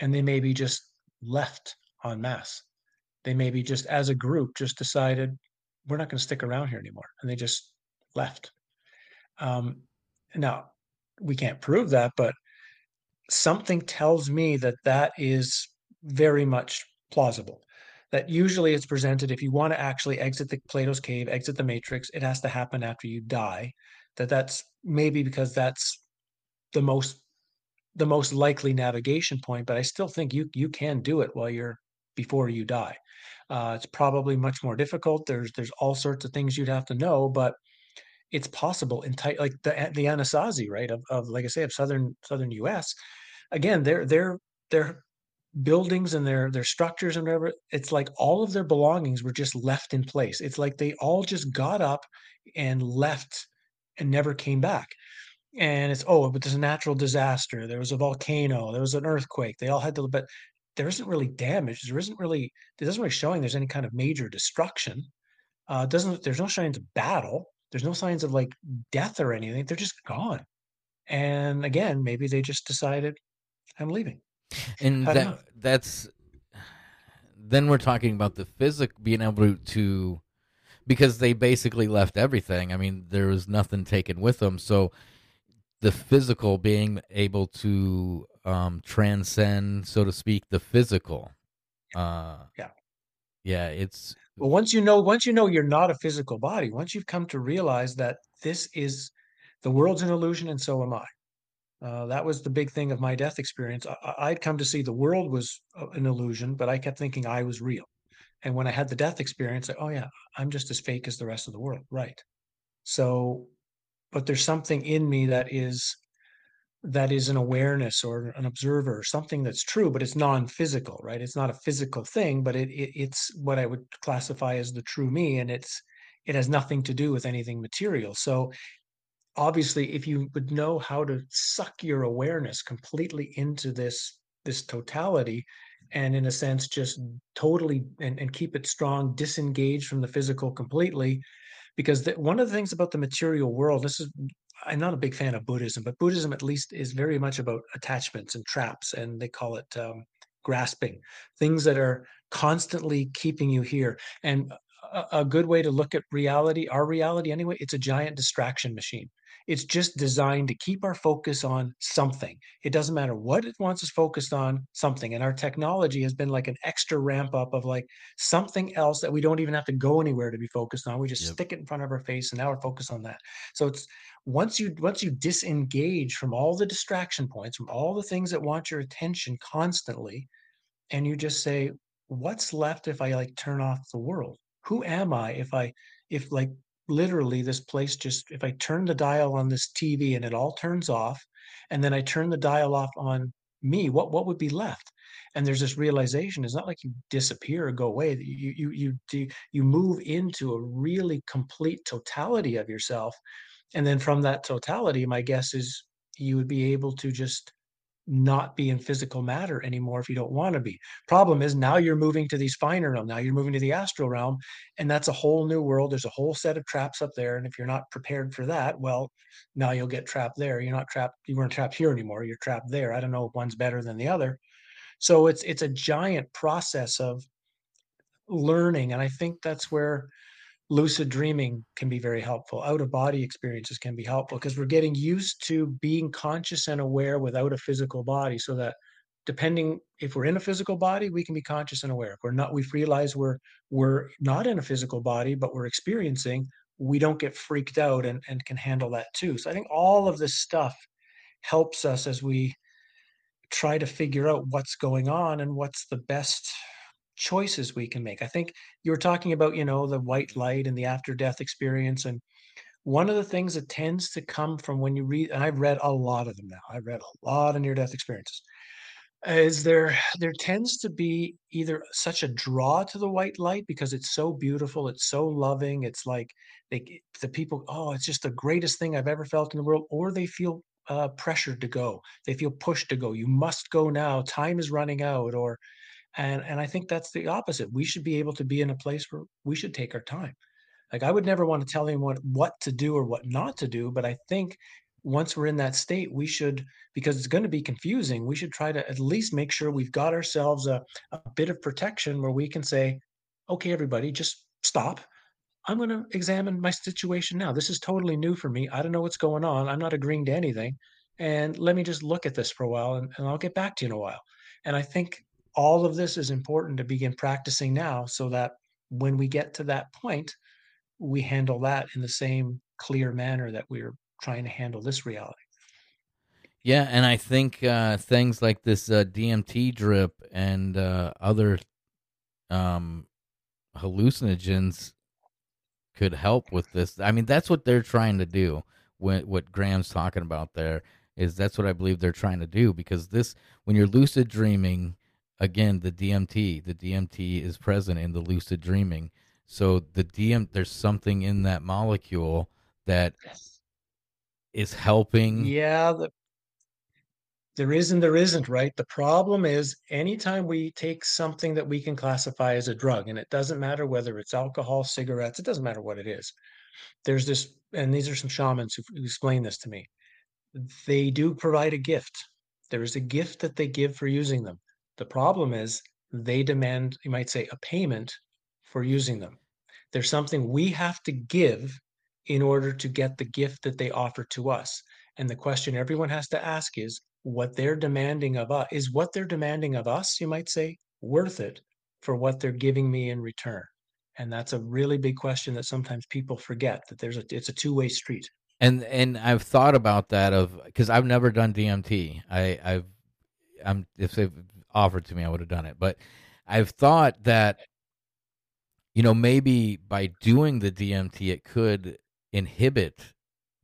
and they maybe just left en masse. They maybe just as a group just decided we're not going to stick around here anymore, and they just left. Um, now we can't prove that, but something tells me that that is very much plausible. That usually it's presented if you want to actually exit the Plato's cave, exit the matrix, it has to happen after you die. That that's maybe because that's the most the most likely navigation point, but I still think you you can do it while you're before you die. Uh, it's probably much more difficult. There's there's all sorts of things you'd have to know, but it's possible in tight like the the Anasazi, right? Of, of like I say, of southern southern U.S. Again, their their their buildings and their their structures and whatever. It's like all of their belongings were just left in place. It's like they all just got up and left and never came back and it's oh but there's a natural disaster there was a volcano there was an earthquake they all had to but there isn't really damage there isn't really it doesn't really showing there's any kind of major destruction uh doesn't there's no signs of battle there's no signs of like death or anything they're just gone and again maybe they just decided i'm leaving. And that that's then we're talking about the physic being able to because they basically left everything i mean there was nothing taken with them so the physical being able to um, transcend, so to speak, the physical. Uh, yeah, yeah. It's well, once you know, once you know you're not a physical body, once you've come to realize that this is the world's an illusion, and so am I. Uh, that was the big thing of my death experience. I, would come to see the world was uh, an illusion, but I kept thinking I was real. And when I had the death experience, I, oh yeah, I'm just as fake as the rest of the world, right? So but there's something in me that is that is an awareness or an observer or something that's true but it's non-physical right? It's not a physical thing but it, it, it's what i would classify as the true me and it's it has nothing to do with anything material. So obviously if you would know how to suck your awareness completely into this this totality and in a sense just totally and, and keep it strong disengaged from the physical completely because the, one of the things about the material world, this is I'm not a big fan of Buddhism, but Buddhism at least is very much about attachments and traps, and they call it um, grasping, things that are constantly keeping you here. And a, a good way to look at reality, our reality anyway, it's a giant distraction machine. It's just designed to keep our focus on something. It doesn't matter what it wants us focused on, something. And our technology has been like an extra ramp up of like something else that we don't even have to go anywhere to be focused on. We just yep. stick it in front of our face and now we're focused on that. So it's once you once you disengage from all the distraction points, from all the things that want your attention constantly, and you just say, what's left if I like turn off the world? Who am I if I if like literally this place just if I turn the dial on this TV and it all turns off, and then I turn the dial off on me, what what would be left? And there's this realization. It's not like you disappear or go away. You you you you move into a really complete totality of yourself, and then from that totality, my guess is you would be able to just not be in physical matter anymore if you don't want to be. Problem is now you're moving to these finer realm. Now you're moving to the astral realm, and that's a whole new world. There's a whole set of traps up there, and if you're not prepared for that, well, now you'll get trapped there. You're not trapped. You weren't trapped here anymore. You're trapped there. I don't know if one's better than the other. So it's it's a giant process of learning, and I think that's where lucid dreaming can be very helpful. Out of body experiences can be helpful because we're getting used to being conscious and aware without a physical body so that depending if we're in a physical body we can be conscious and aware. If we're not we realize we're we're not in a physical body but we're experiencing we don't get freaked out and, and can handle that too. So i think all of this stuff helps us as we try to figure out what's going on and what's the best choices we can make. I think you were talking about, you know, the white light and the after death experience. And one of the things that tends to come from when you read, and I've read a lot of them now, I've read a lot of near death experiences, is there there tends to be either such a draw to the white light because it's so beautiful, it's so loving, it's like they the people, oh, it's just the greatest thing I've ever felt in the world, or they feel uh, pressured to go. They feel pushed to go. You must go now. Time is running out, or and and I think that's the opposite. We should be able to be in a place where we should take our time. Like I would never want to tell anyone what to do or what not to do, but I think once we're in that state, we should, because it's going to be confusing, we should try to at least make sure we've got ourselves a, a bit of protection where we can say, okay, everybody, just stop. I'm going to examine my situation now. This is totally new for me. I don't know what's going on. I'm not agreeing to anything. And let me just look at this for a while and, and I'll get back to you in a while. And I think all of this is important to begin practicing now so that when we get to that point, we handle that in the same clear manner that we're trying to handle this reality. Yeah, and I think uh, things like this uh, DMT drip and uh, other um, hallucinogens could help with this. I mean, that's what they're trying to do. When, what Graham's talking about there is that's what I believe they're trying to do because this, when you're lucid dreaming, again the DMT. The DMT is present in the lucid dreaming. So the DM, there's something in that molecule that is helping. Yeah, the, there is and there isn't, right? The problem is anytime we take something that we can classify as a drug, and it doesn't matter whether it's alcohol, cigarettes, it doesn't matter what it is. There's this, and these are some shamans who, who explain this to me. They do provide a gift. There is a gift that they give for using them. The problem is they demand, you might say, a payment for using them. There's something we have to give in order to get the gift that they offer to us. And the question everyone has to ask is what they're demanding of us is what they're demanding of us, you might say, worth it for what they're giving me in return. And that's a really big question that sometimes people forget that there's a it's a two-way street. And and I've thought about that of because I've never done DMT. I I've I'm if offered to me, I would have done it. But I've thought that, you know, maybe by doing the DMT, it could inhibit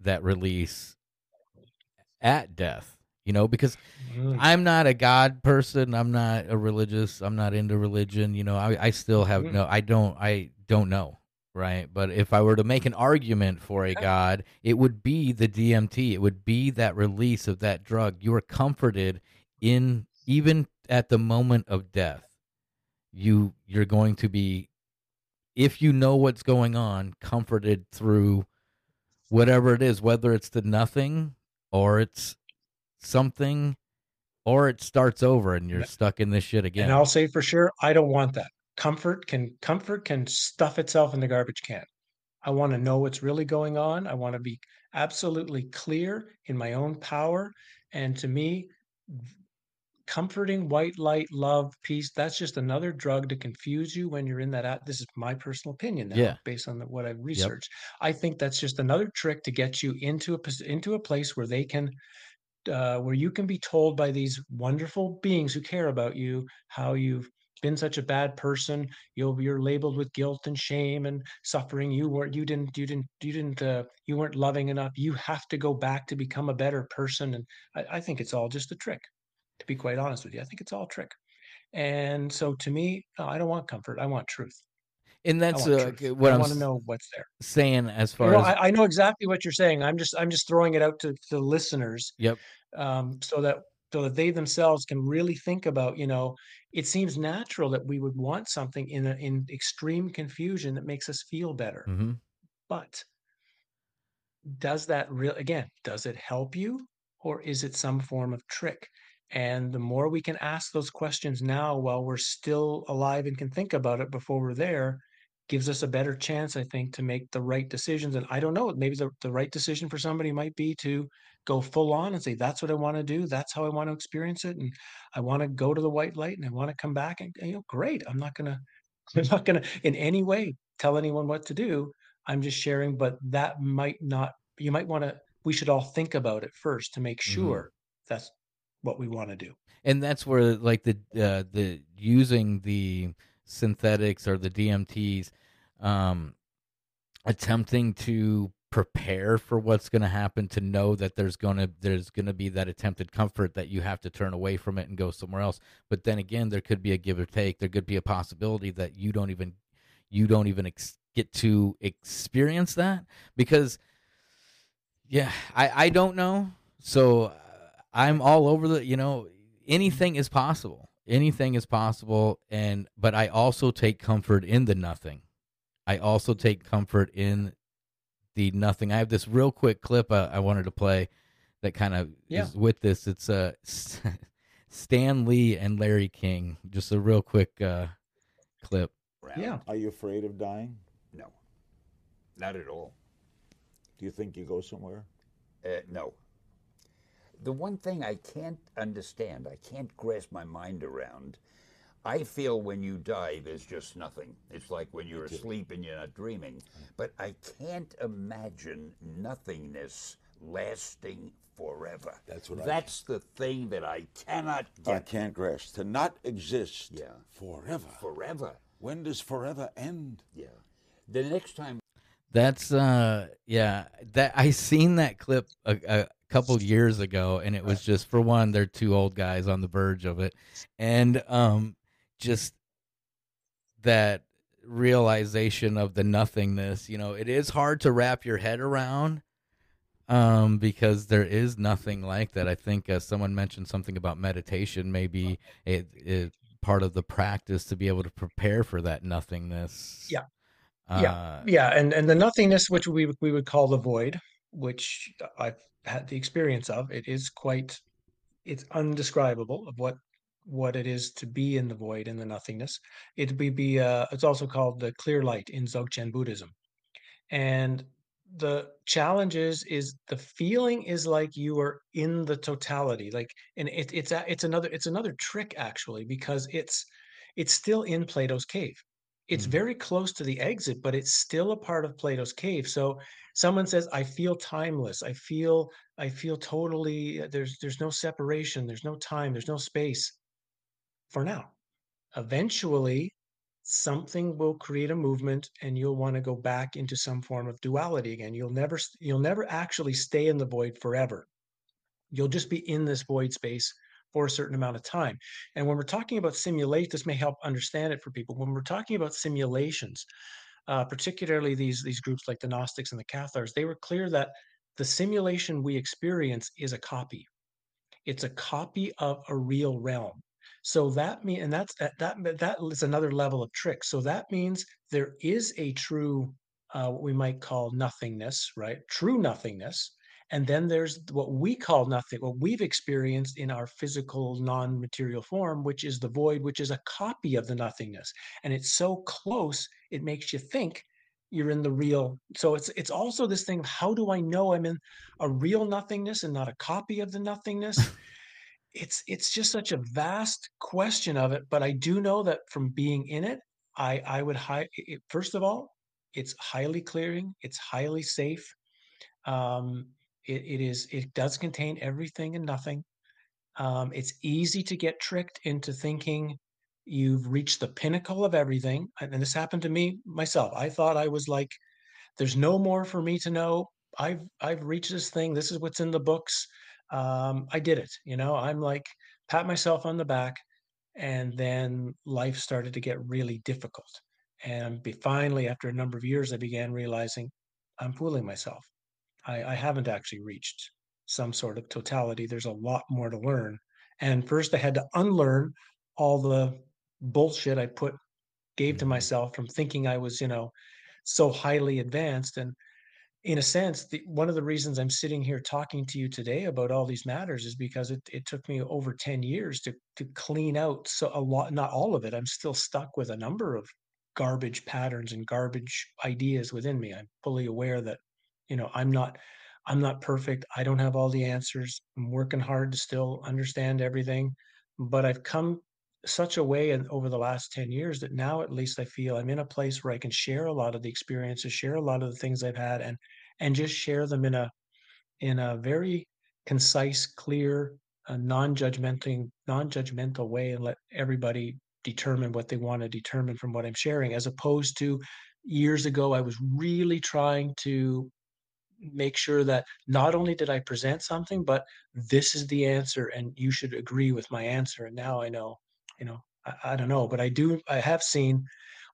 that release at death, you know, because mm. I'm not a God person. I'm not a religious. I'm not into religion. You know, I, I still have mm. no, I don't, I don't know. Right. But if I were to make an argument for a God, it would be the DMT. It would be that release of that drug. You are comforted in even at the moment of death, you you're going to be if you know what's going on, comforted through whatever it is, whether it's the nothing or it's something or it starts over and you're stuck in this shit again. And I'll say for sure, I don't want that. Comfort can comfort can stuff itself in the garbage can. I want to know what's really going on. I want to be absolutely clear in my own power. And to me, comforting white light love peace that's just another drug to confuse you when you're in that this is my personal opinion now yeah. based on the, what i've researched yep. i think that's just another trick to get you into a into a place where they can uh, where you can be told by these wonderful beings who care about you how you've been such a bad person you'll you're labeled with guilt and shame and suffering you weren't you didn't you didn't you didn't uh, you weren't loving enough you have to go back to become a better person and I, I think it's all just a trick to be quite honest with you. I think it's all trick. And so to me, I don't want comfort. I want truth. And that's uh, what I want to know what's there. Saying as far well, as I, I, know exactly what you're saying. I'm just I'm just throwing it out to, to the listeners. Yep. Um, so that so that they themselves can really think about. You know, it seems natural that we would want something in a, in extreme confusion that makes us feel better. Mm-hmm. But does that real again? Does it help you, or is it some form of trick? And the more we can ask those questions now while we're still alive and can think about it before we're there, gives us a better chance, I think, to make the right decisions. And I don't know, maybe the, the right decision for somebody might be to go full on and say, that's what I want to do. That's how I want to experience it. And I want to go to the white light and I want to come back and, you know, great. I'm not going to, I'm not going to in any way tell anyone what to do. I'm just sharing, but that might not, you might want to, we should all think about it first to make mm-hmm. sure mm-hmm. that's what we want to do. And that's where like the uh, the using the synthetics or the DMTs, um, attempting to prepare for what's going to happen to know that there's going to there's going to be that attempted comfort that you have to turn away from it and go somewhere else. But then again there could be a give or take. There could be a possibility that you don't even you don't even ex- get to experience that because yeah i i don't know. So I'm all over the, you know, anything is possible. Anything is possible and but I also take comfort in the nothing. I also take comfort in the nothing. I have this real quick clip uh, I wanted to play that kind of yeah. is with this. It's uh Stan Lee and Larry King. Just a real quick uh clip. Yeah. Are you afraid of dying? No. Not at all. Do you think you go somewhere? Uh, no the one thing I can't understand, I can't grasp my mind around, I feel when you die, there's just nothing. It's like when you're asleep and you're not dreaming. But I can't imagine nothingness lasting forever. That's what That's I the thing that I cannot get. I can't grasp. To not exist yeah. forever. Forever. When does forever end? Yeah. The next time that's uh yeah, that I seen that clip a, a couple years ago and it was just for one they're two old guys on the verge of it. And um just that realization of the nothingness you know it is hard to wrap your head around um because there is nothing like that. I think uh, someone mentioned something about meditation. Maybe it, it part of the practice to be able to prepare for that nothingness. Yeah. Uh, yeah. Yeah and and the nothingness which we we would call the void which I've had the experience of. It is quite, it's undescribable of what what it is to be in the void in the nothingness. It be be uh, it's also called the clear light in Dzogchen Buddhism, and the challenge is is the feeling is like you are in the totality like and it, it's it's another it's another trick actually because it's it's still in plato's cave it's mm-hmm. very close to the exit but it's still a part of plato's cave. So someone says i feel timeless. I feel i feel totally uh, there's there's no separation. There's no time. There's no space for now. Eventually something will create a movement and you'll want to go back into some form of duality again. You'll never you'll never actually stay in the void forever. You'll just be in this void space for a certain amount of time and when we're talking about simulate this may help understand it for people when we're talking about simulations uh, particularly these these groups like the Gnostics and the Cathars, they were clear that the simulation we experience is a copy. It's a copy of a real realm. So that mean, and that's that that is another level of trick. So that means there is a true, uh, what we might call nothingness, right? True nothingness, and then there's what we call nothing, what we've experienced in our physical, non material form, which is the void, which is a copy of the nothingness. And it's so close, it makes you think you're in the real. So it's it's also this thing of how do I know I'm in a real nothingness and not a copy of the nothingness? it's it's just such a vast question of it. But I do know that from being in it, I I would high first of all, it's highly clearing, it's highly safe. Um, it, it is it does contain everything and nothing. Um, it's easy to get tricked into thinking you've reached the pinnacle of everything. And this happened to me myself. I thought I was like, there's no more for me to know. I've I've reached this thing. This is what's in the books. Um, I did it. You know, I'm like pat myself on the back, and then life started to get really difficult. And finally, after a number of years, I began realizing I'm fooling myself. I, I haven't actually reached some sort of totality. There's a lot more to learn. And first, I had to unlearn all the bullshit I put gave to Mhm. myself from thinking I was, you know, so highly advanced. And in a sense, the, one of the reasons I'm sitting here talking to you today about all these matters is because it, it took me over 10 years to to clean out so a lot, not all of it. I'm still stuck with a number of garbage patterns and garbage ideas within me. I'm fully aware that, you know, I'm not I'm not perfect. I don't have all the answers. I'm working hard to still understand everything, but I've come such a way in over the last 10 years that now at least I feel I'm in a place where I can share a lot of the experiences, share a lot of the things I've had and and just share them in a in a very concise, clear, uh, non-judgmental non-judgmental way and let everybody determine what they want to determine from what I'm sharing as opposed to years ago I was really trying to make sure that not only did I present something, but this is the answer and you should agree with my answer. And now I know, you know, I, I don't know, but I do, I have seen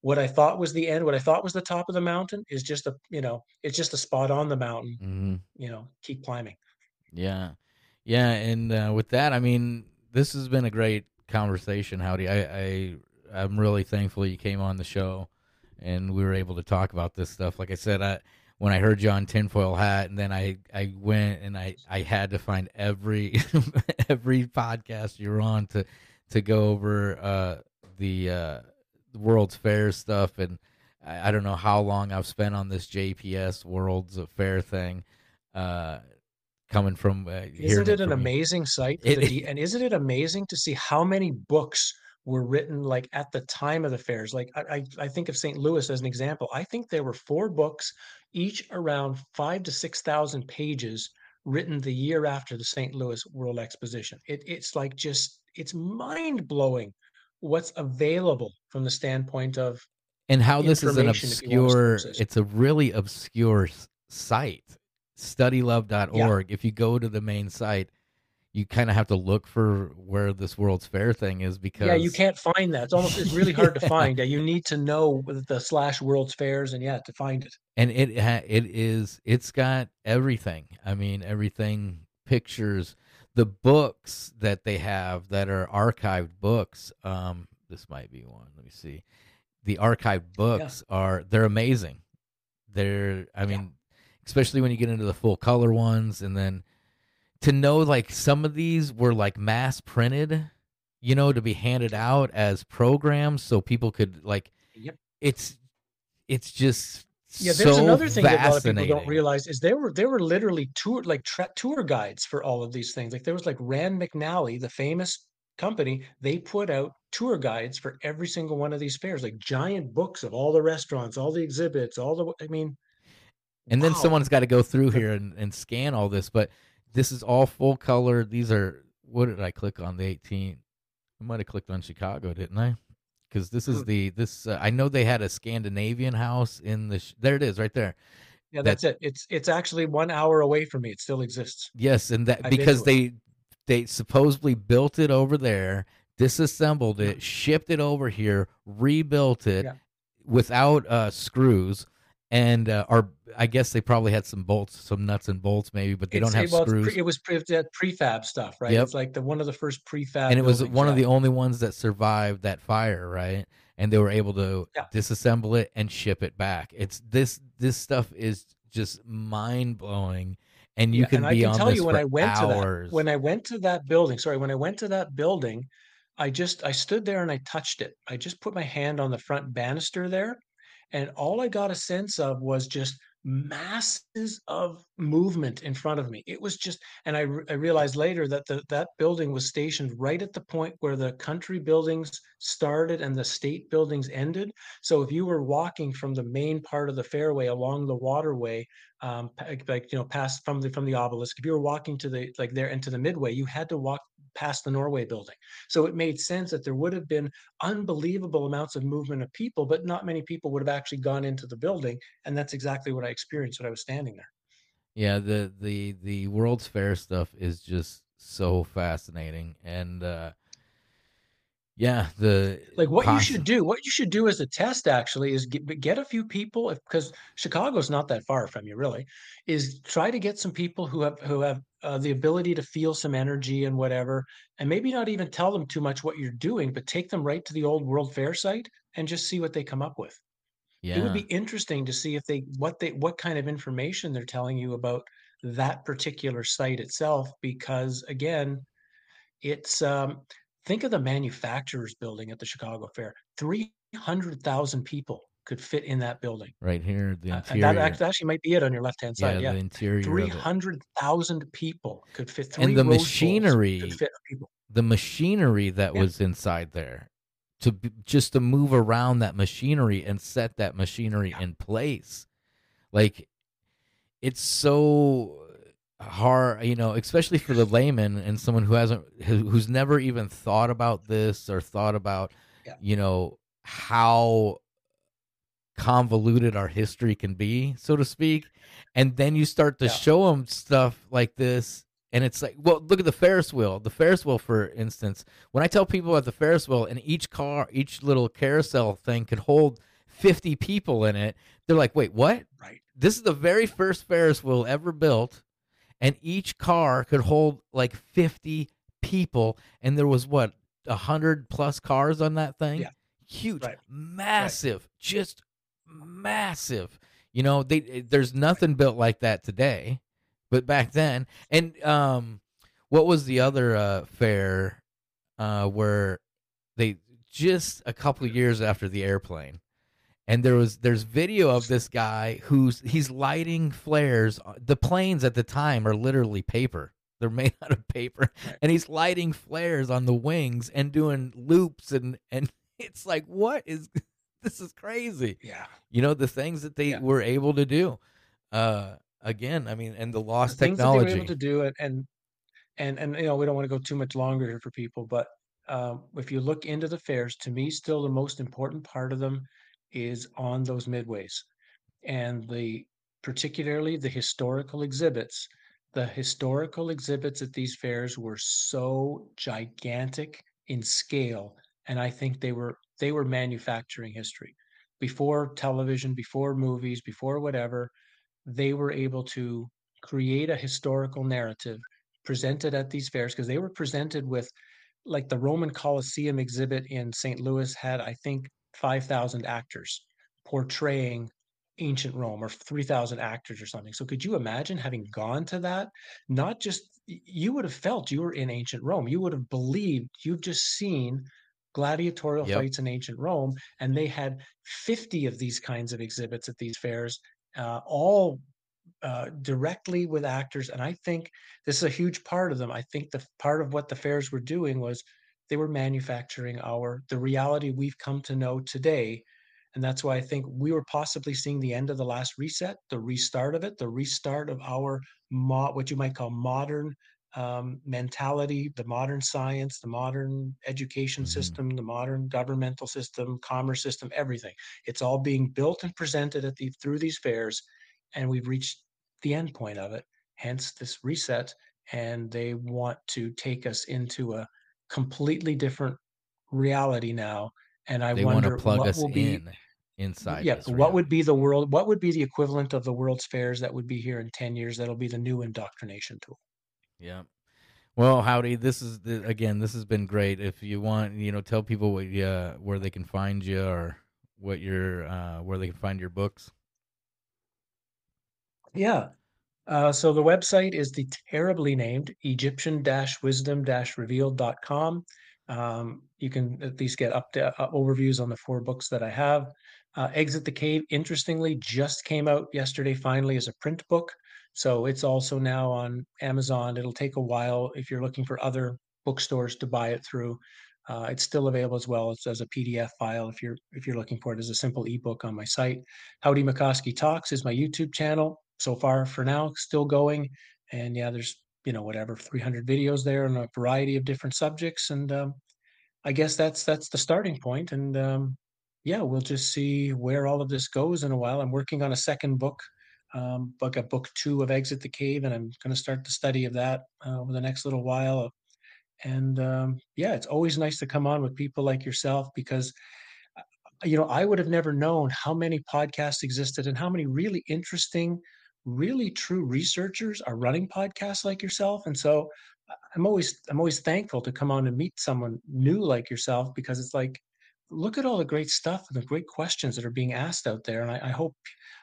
what I thought was the end, what I thought was the top of the mountain is just a, you know, it's just a spot on the mountain, Mhm. you know, keep climbing. Yeah, yeah, and uh, with that, I mean, this has been a great conversation, Howdie. I, I I'm really thankful you came on the show, and we were able to talk about this stuff. Like I said, I when I heard you on Tinfoil Hat, and then I I went and I I had to find every every podcast you're on to to go over uh, the uh, World's Fair stuff, and I, I don't know how long I've spent on this JPS World's Fair thing. Uh, coming from uh, Isn't it an you. amazing site? It- the and isn't it amazing to see how many books were written like at the time of the fairs? Like I, I think of St. Louis as an example. I think there were four books, each around five to six thousand pages, written the year after the St. Louis World Exposition. It, it's like just it's mind blowing what's available from the standpoint of and how this is an information if you wanna obscure it's a really obscure site studylove.org if you go to the main site you kind of have to look for where this world's fair thing is because yeah, you can't find that. It's almost it's really hard to find. Yeah, you need to know the slash World's Fairs and yeah to find it. and it it is it's got everything. I mean everything pictures the books that they have that are archived books um this might be one. Let me see. The archived books are they're amazing. They're i mean especially when you get into the full color ones and then to know like some of these were like mass printed you know to be handed out as programs so people could like Yep. it's it's just Yeah, there's so another thing that a lot of people don't realize is there were there were literally tour like tra- tour guides for all of these things. Like there was like Rand McNally, the famous company, they put out tour guides for every single one of these fairs, like giant books of all the restaurants, all the exhibits, all the I mean and then someone's got to go through here and, and scan all this but this is all full color these are what did i click on the 18 i might have clicked on chicago didn't i because this is the this uh, i know they had a scandinavian house in the sh- there it is right there Yeah, that- that's it. It's it's actually one hour away from me. It still exists. yes and that because it. they they supposedly built it over there disassembled it shipped it over here rebuilt it Yeah. without uh screws and uh, or I guess they probably had some bolts, some nuts and bolts, maybe, but they It's- don't have well, screws. Pre, it was pre, that prefab stuff, right? Yep. It's like the one of the first prefab. and it was one of the only ones that survived that fire, right? And they were able to Yeah. disassemble it and ship it back. It's this this stuff is just mind blowing, and you Yeah, can and be I can on tell this you when for I went hours. to that when I went to that building. Sorry, when I went to that building, I just I stood there and I touched it. I just put my hand on the front banister there, and all I got a sense of was just masses of movement in front of me. It was just, and I, I realized later that the, that building was stationed right at the point where the country buildings started and the state buildings ended. So if you were walking from the main part of the fairway along the waterway, um, like you know, past from the from the obelisk, if you were walking to the like there into the midway, you had to walk past the Norway building. So it made sense that there would have been unbelievable amounts of movement of people, but not many people would have actually gone into the building. And that's exactly what I experienced when I was standing there. Yeah, the the the World's Fair stuff is just so fascinating, and uh yeah, the Like what you should do, what you should do as a test actually is get, get a few people, if because Chicago's not that far from you, really, is try to get some people who have who have uh, the ability to feel some energy and whatever, and maybe not even tell them too much what you're doing, but take them right to the old World Fair site and just see what they come up with. yeah, it would be interesting to see if they what they what kind of information they're telling you about that particular site itself because again it's um think of the manufacturers building at the chicago fair 300000 people could fit in that building right here the Uh, interior. and that actually might be it on your left hand side yeah, the interior 300000 people could fit three And the machinery could fit people the machinery that Yeah. was inside there to b- just to move around that machinery and set that machinery Yeah. in place like it's so hard you know especially for the layman and someone who hasn't who's never even thought about this or thought about Yeah. you know how convoluted our history can be so to speak. And then you start to Yeah. show them stuff like this and it's like well look at the ferris wheel. The ferris wheel for instance when i tell people at the ferris wheel and each car each little carousel thing could hold 50 people in it they're like wait what? Right. This is the very first ferris wheel ever built and each car could hold like 50 people and there was what 100 plus cars on that thing? Yeah. huge. Right. massive. Just massive. You know they there's nothing built like that today but back then. And um what was the other uh fair uh where they just a couple of years after the airplane and there was there's video of this guy who's he's lighting flares. The planes at the time are literally paper. They're made out of paper. And he's lighting flares on the wings and doing loops and and it's like what is this is crazy. Yeah. You know the things that they Yeah. were able to do uh again i mean and the lost the things that they technology were able to do it and and and you know we don't want to go too much longer here for people but um, if you look into the fairs to me still the most important part of them is on those midways and the particularly the historical exhibits the historical exhibits at these fairs were so gigantic in scale and i think they were they were manufacturing history before television before movies before whatever they were able to create a historical narrative presented at these fairs because they were presented with like the Roman Colosseum exhibit in St. Louis had I think 5,000 actors portraying ancient Rome or 3,000 actors or something. So could you imagine having gone to that? Not just you would have felt you were in ancient Rome. You would have believed you've just seen gladiatorial Yep. fights in ancient Rome and they had 50 of these kinds of exhibits at these fairs uh, all uh, directly with actors. And I think this is a huge part of them. I think the part of what the fairs were doing was they were manufacturing our the reality we've come to know today. And that's why I think we were possibly seeing the end of the last reset, the restart of it, the restart of our mo- what you might call modern um, mentality, the modern science, the modern education Mhm. system, the modern governmental system, commerce system, everything. It's all being built and presented at the through these fairs, and we've reached the end point of it. Hence this reset, and they want to take us into a completely different reality now. And I they want wonder to plug what us will be in inside. yeah, what reality. would be the world? What would be the equivalent of the World's Fairs that would be here in ten years? That'll be the new indoctrination tool. Yeah. Well, Howdie. This is the, again. This has been great. If you want, you know, tell people what, uh, where they can find you or what your uh, where they can find your books. Yeah. Uh, so the website is the terribly named Egyptian-wisdom-revealed.com. Um, you can at least get up to uh, overviews on the four books that I have. Uh, Exit the Cave, interestingly, just came out yesterday finally as a print book. So it's also now on Amazon. It'll take a while if you're looking for other bookstores to buy it through. Uh, it's still available as well as, as a PDF file if you're if you're looking for it as a simple ebook on my site. Howdie Mickoski Talks is my YouTube channel. So far, for now, still going. And yeah, there's you know whatever 300 videos there on a variety of different subjects. And um, I guess that's that's the starting point. And um, yeah, we'll just see where all of this goes in a while. I'm working on a second book um, book a book two of Exit the Cave, and I'm going to start the study of that uh, over the next little while. And um, yeah, it's always nice to come on with people like yourself because uh, you know I would have never known how many podcasts existed and how many really interesting, really true researchers are running podcasts like yourself. And so uh, I'm always I'm always thankful to come on and meet someone new like yourself because it's like look at all the great stuff and the great questions that are being asked out there. And I, I hope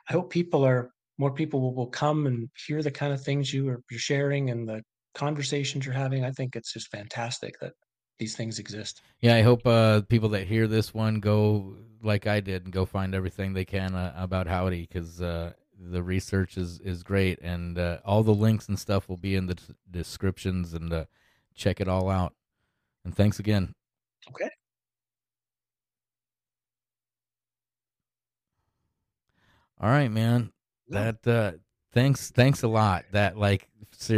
I hope people are more people will, will come and hear the kind of things you are you're sharing and the conversations you're having. I think it's just fantastic that these things exist. Yeah, I hope uh, people that hear this one go like I did and go find everything they can uh, about Howdie because uh, the research is is great and uh, all the links and stuff will be in the d- descriptions and uh, check it all out. And thanks again. Okay. All right, man. Yeah. That uh, thanks thanks a lot. That like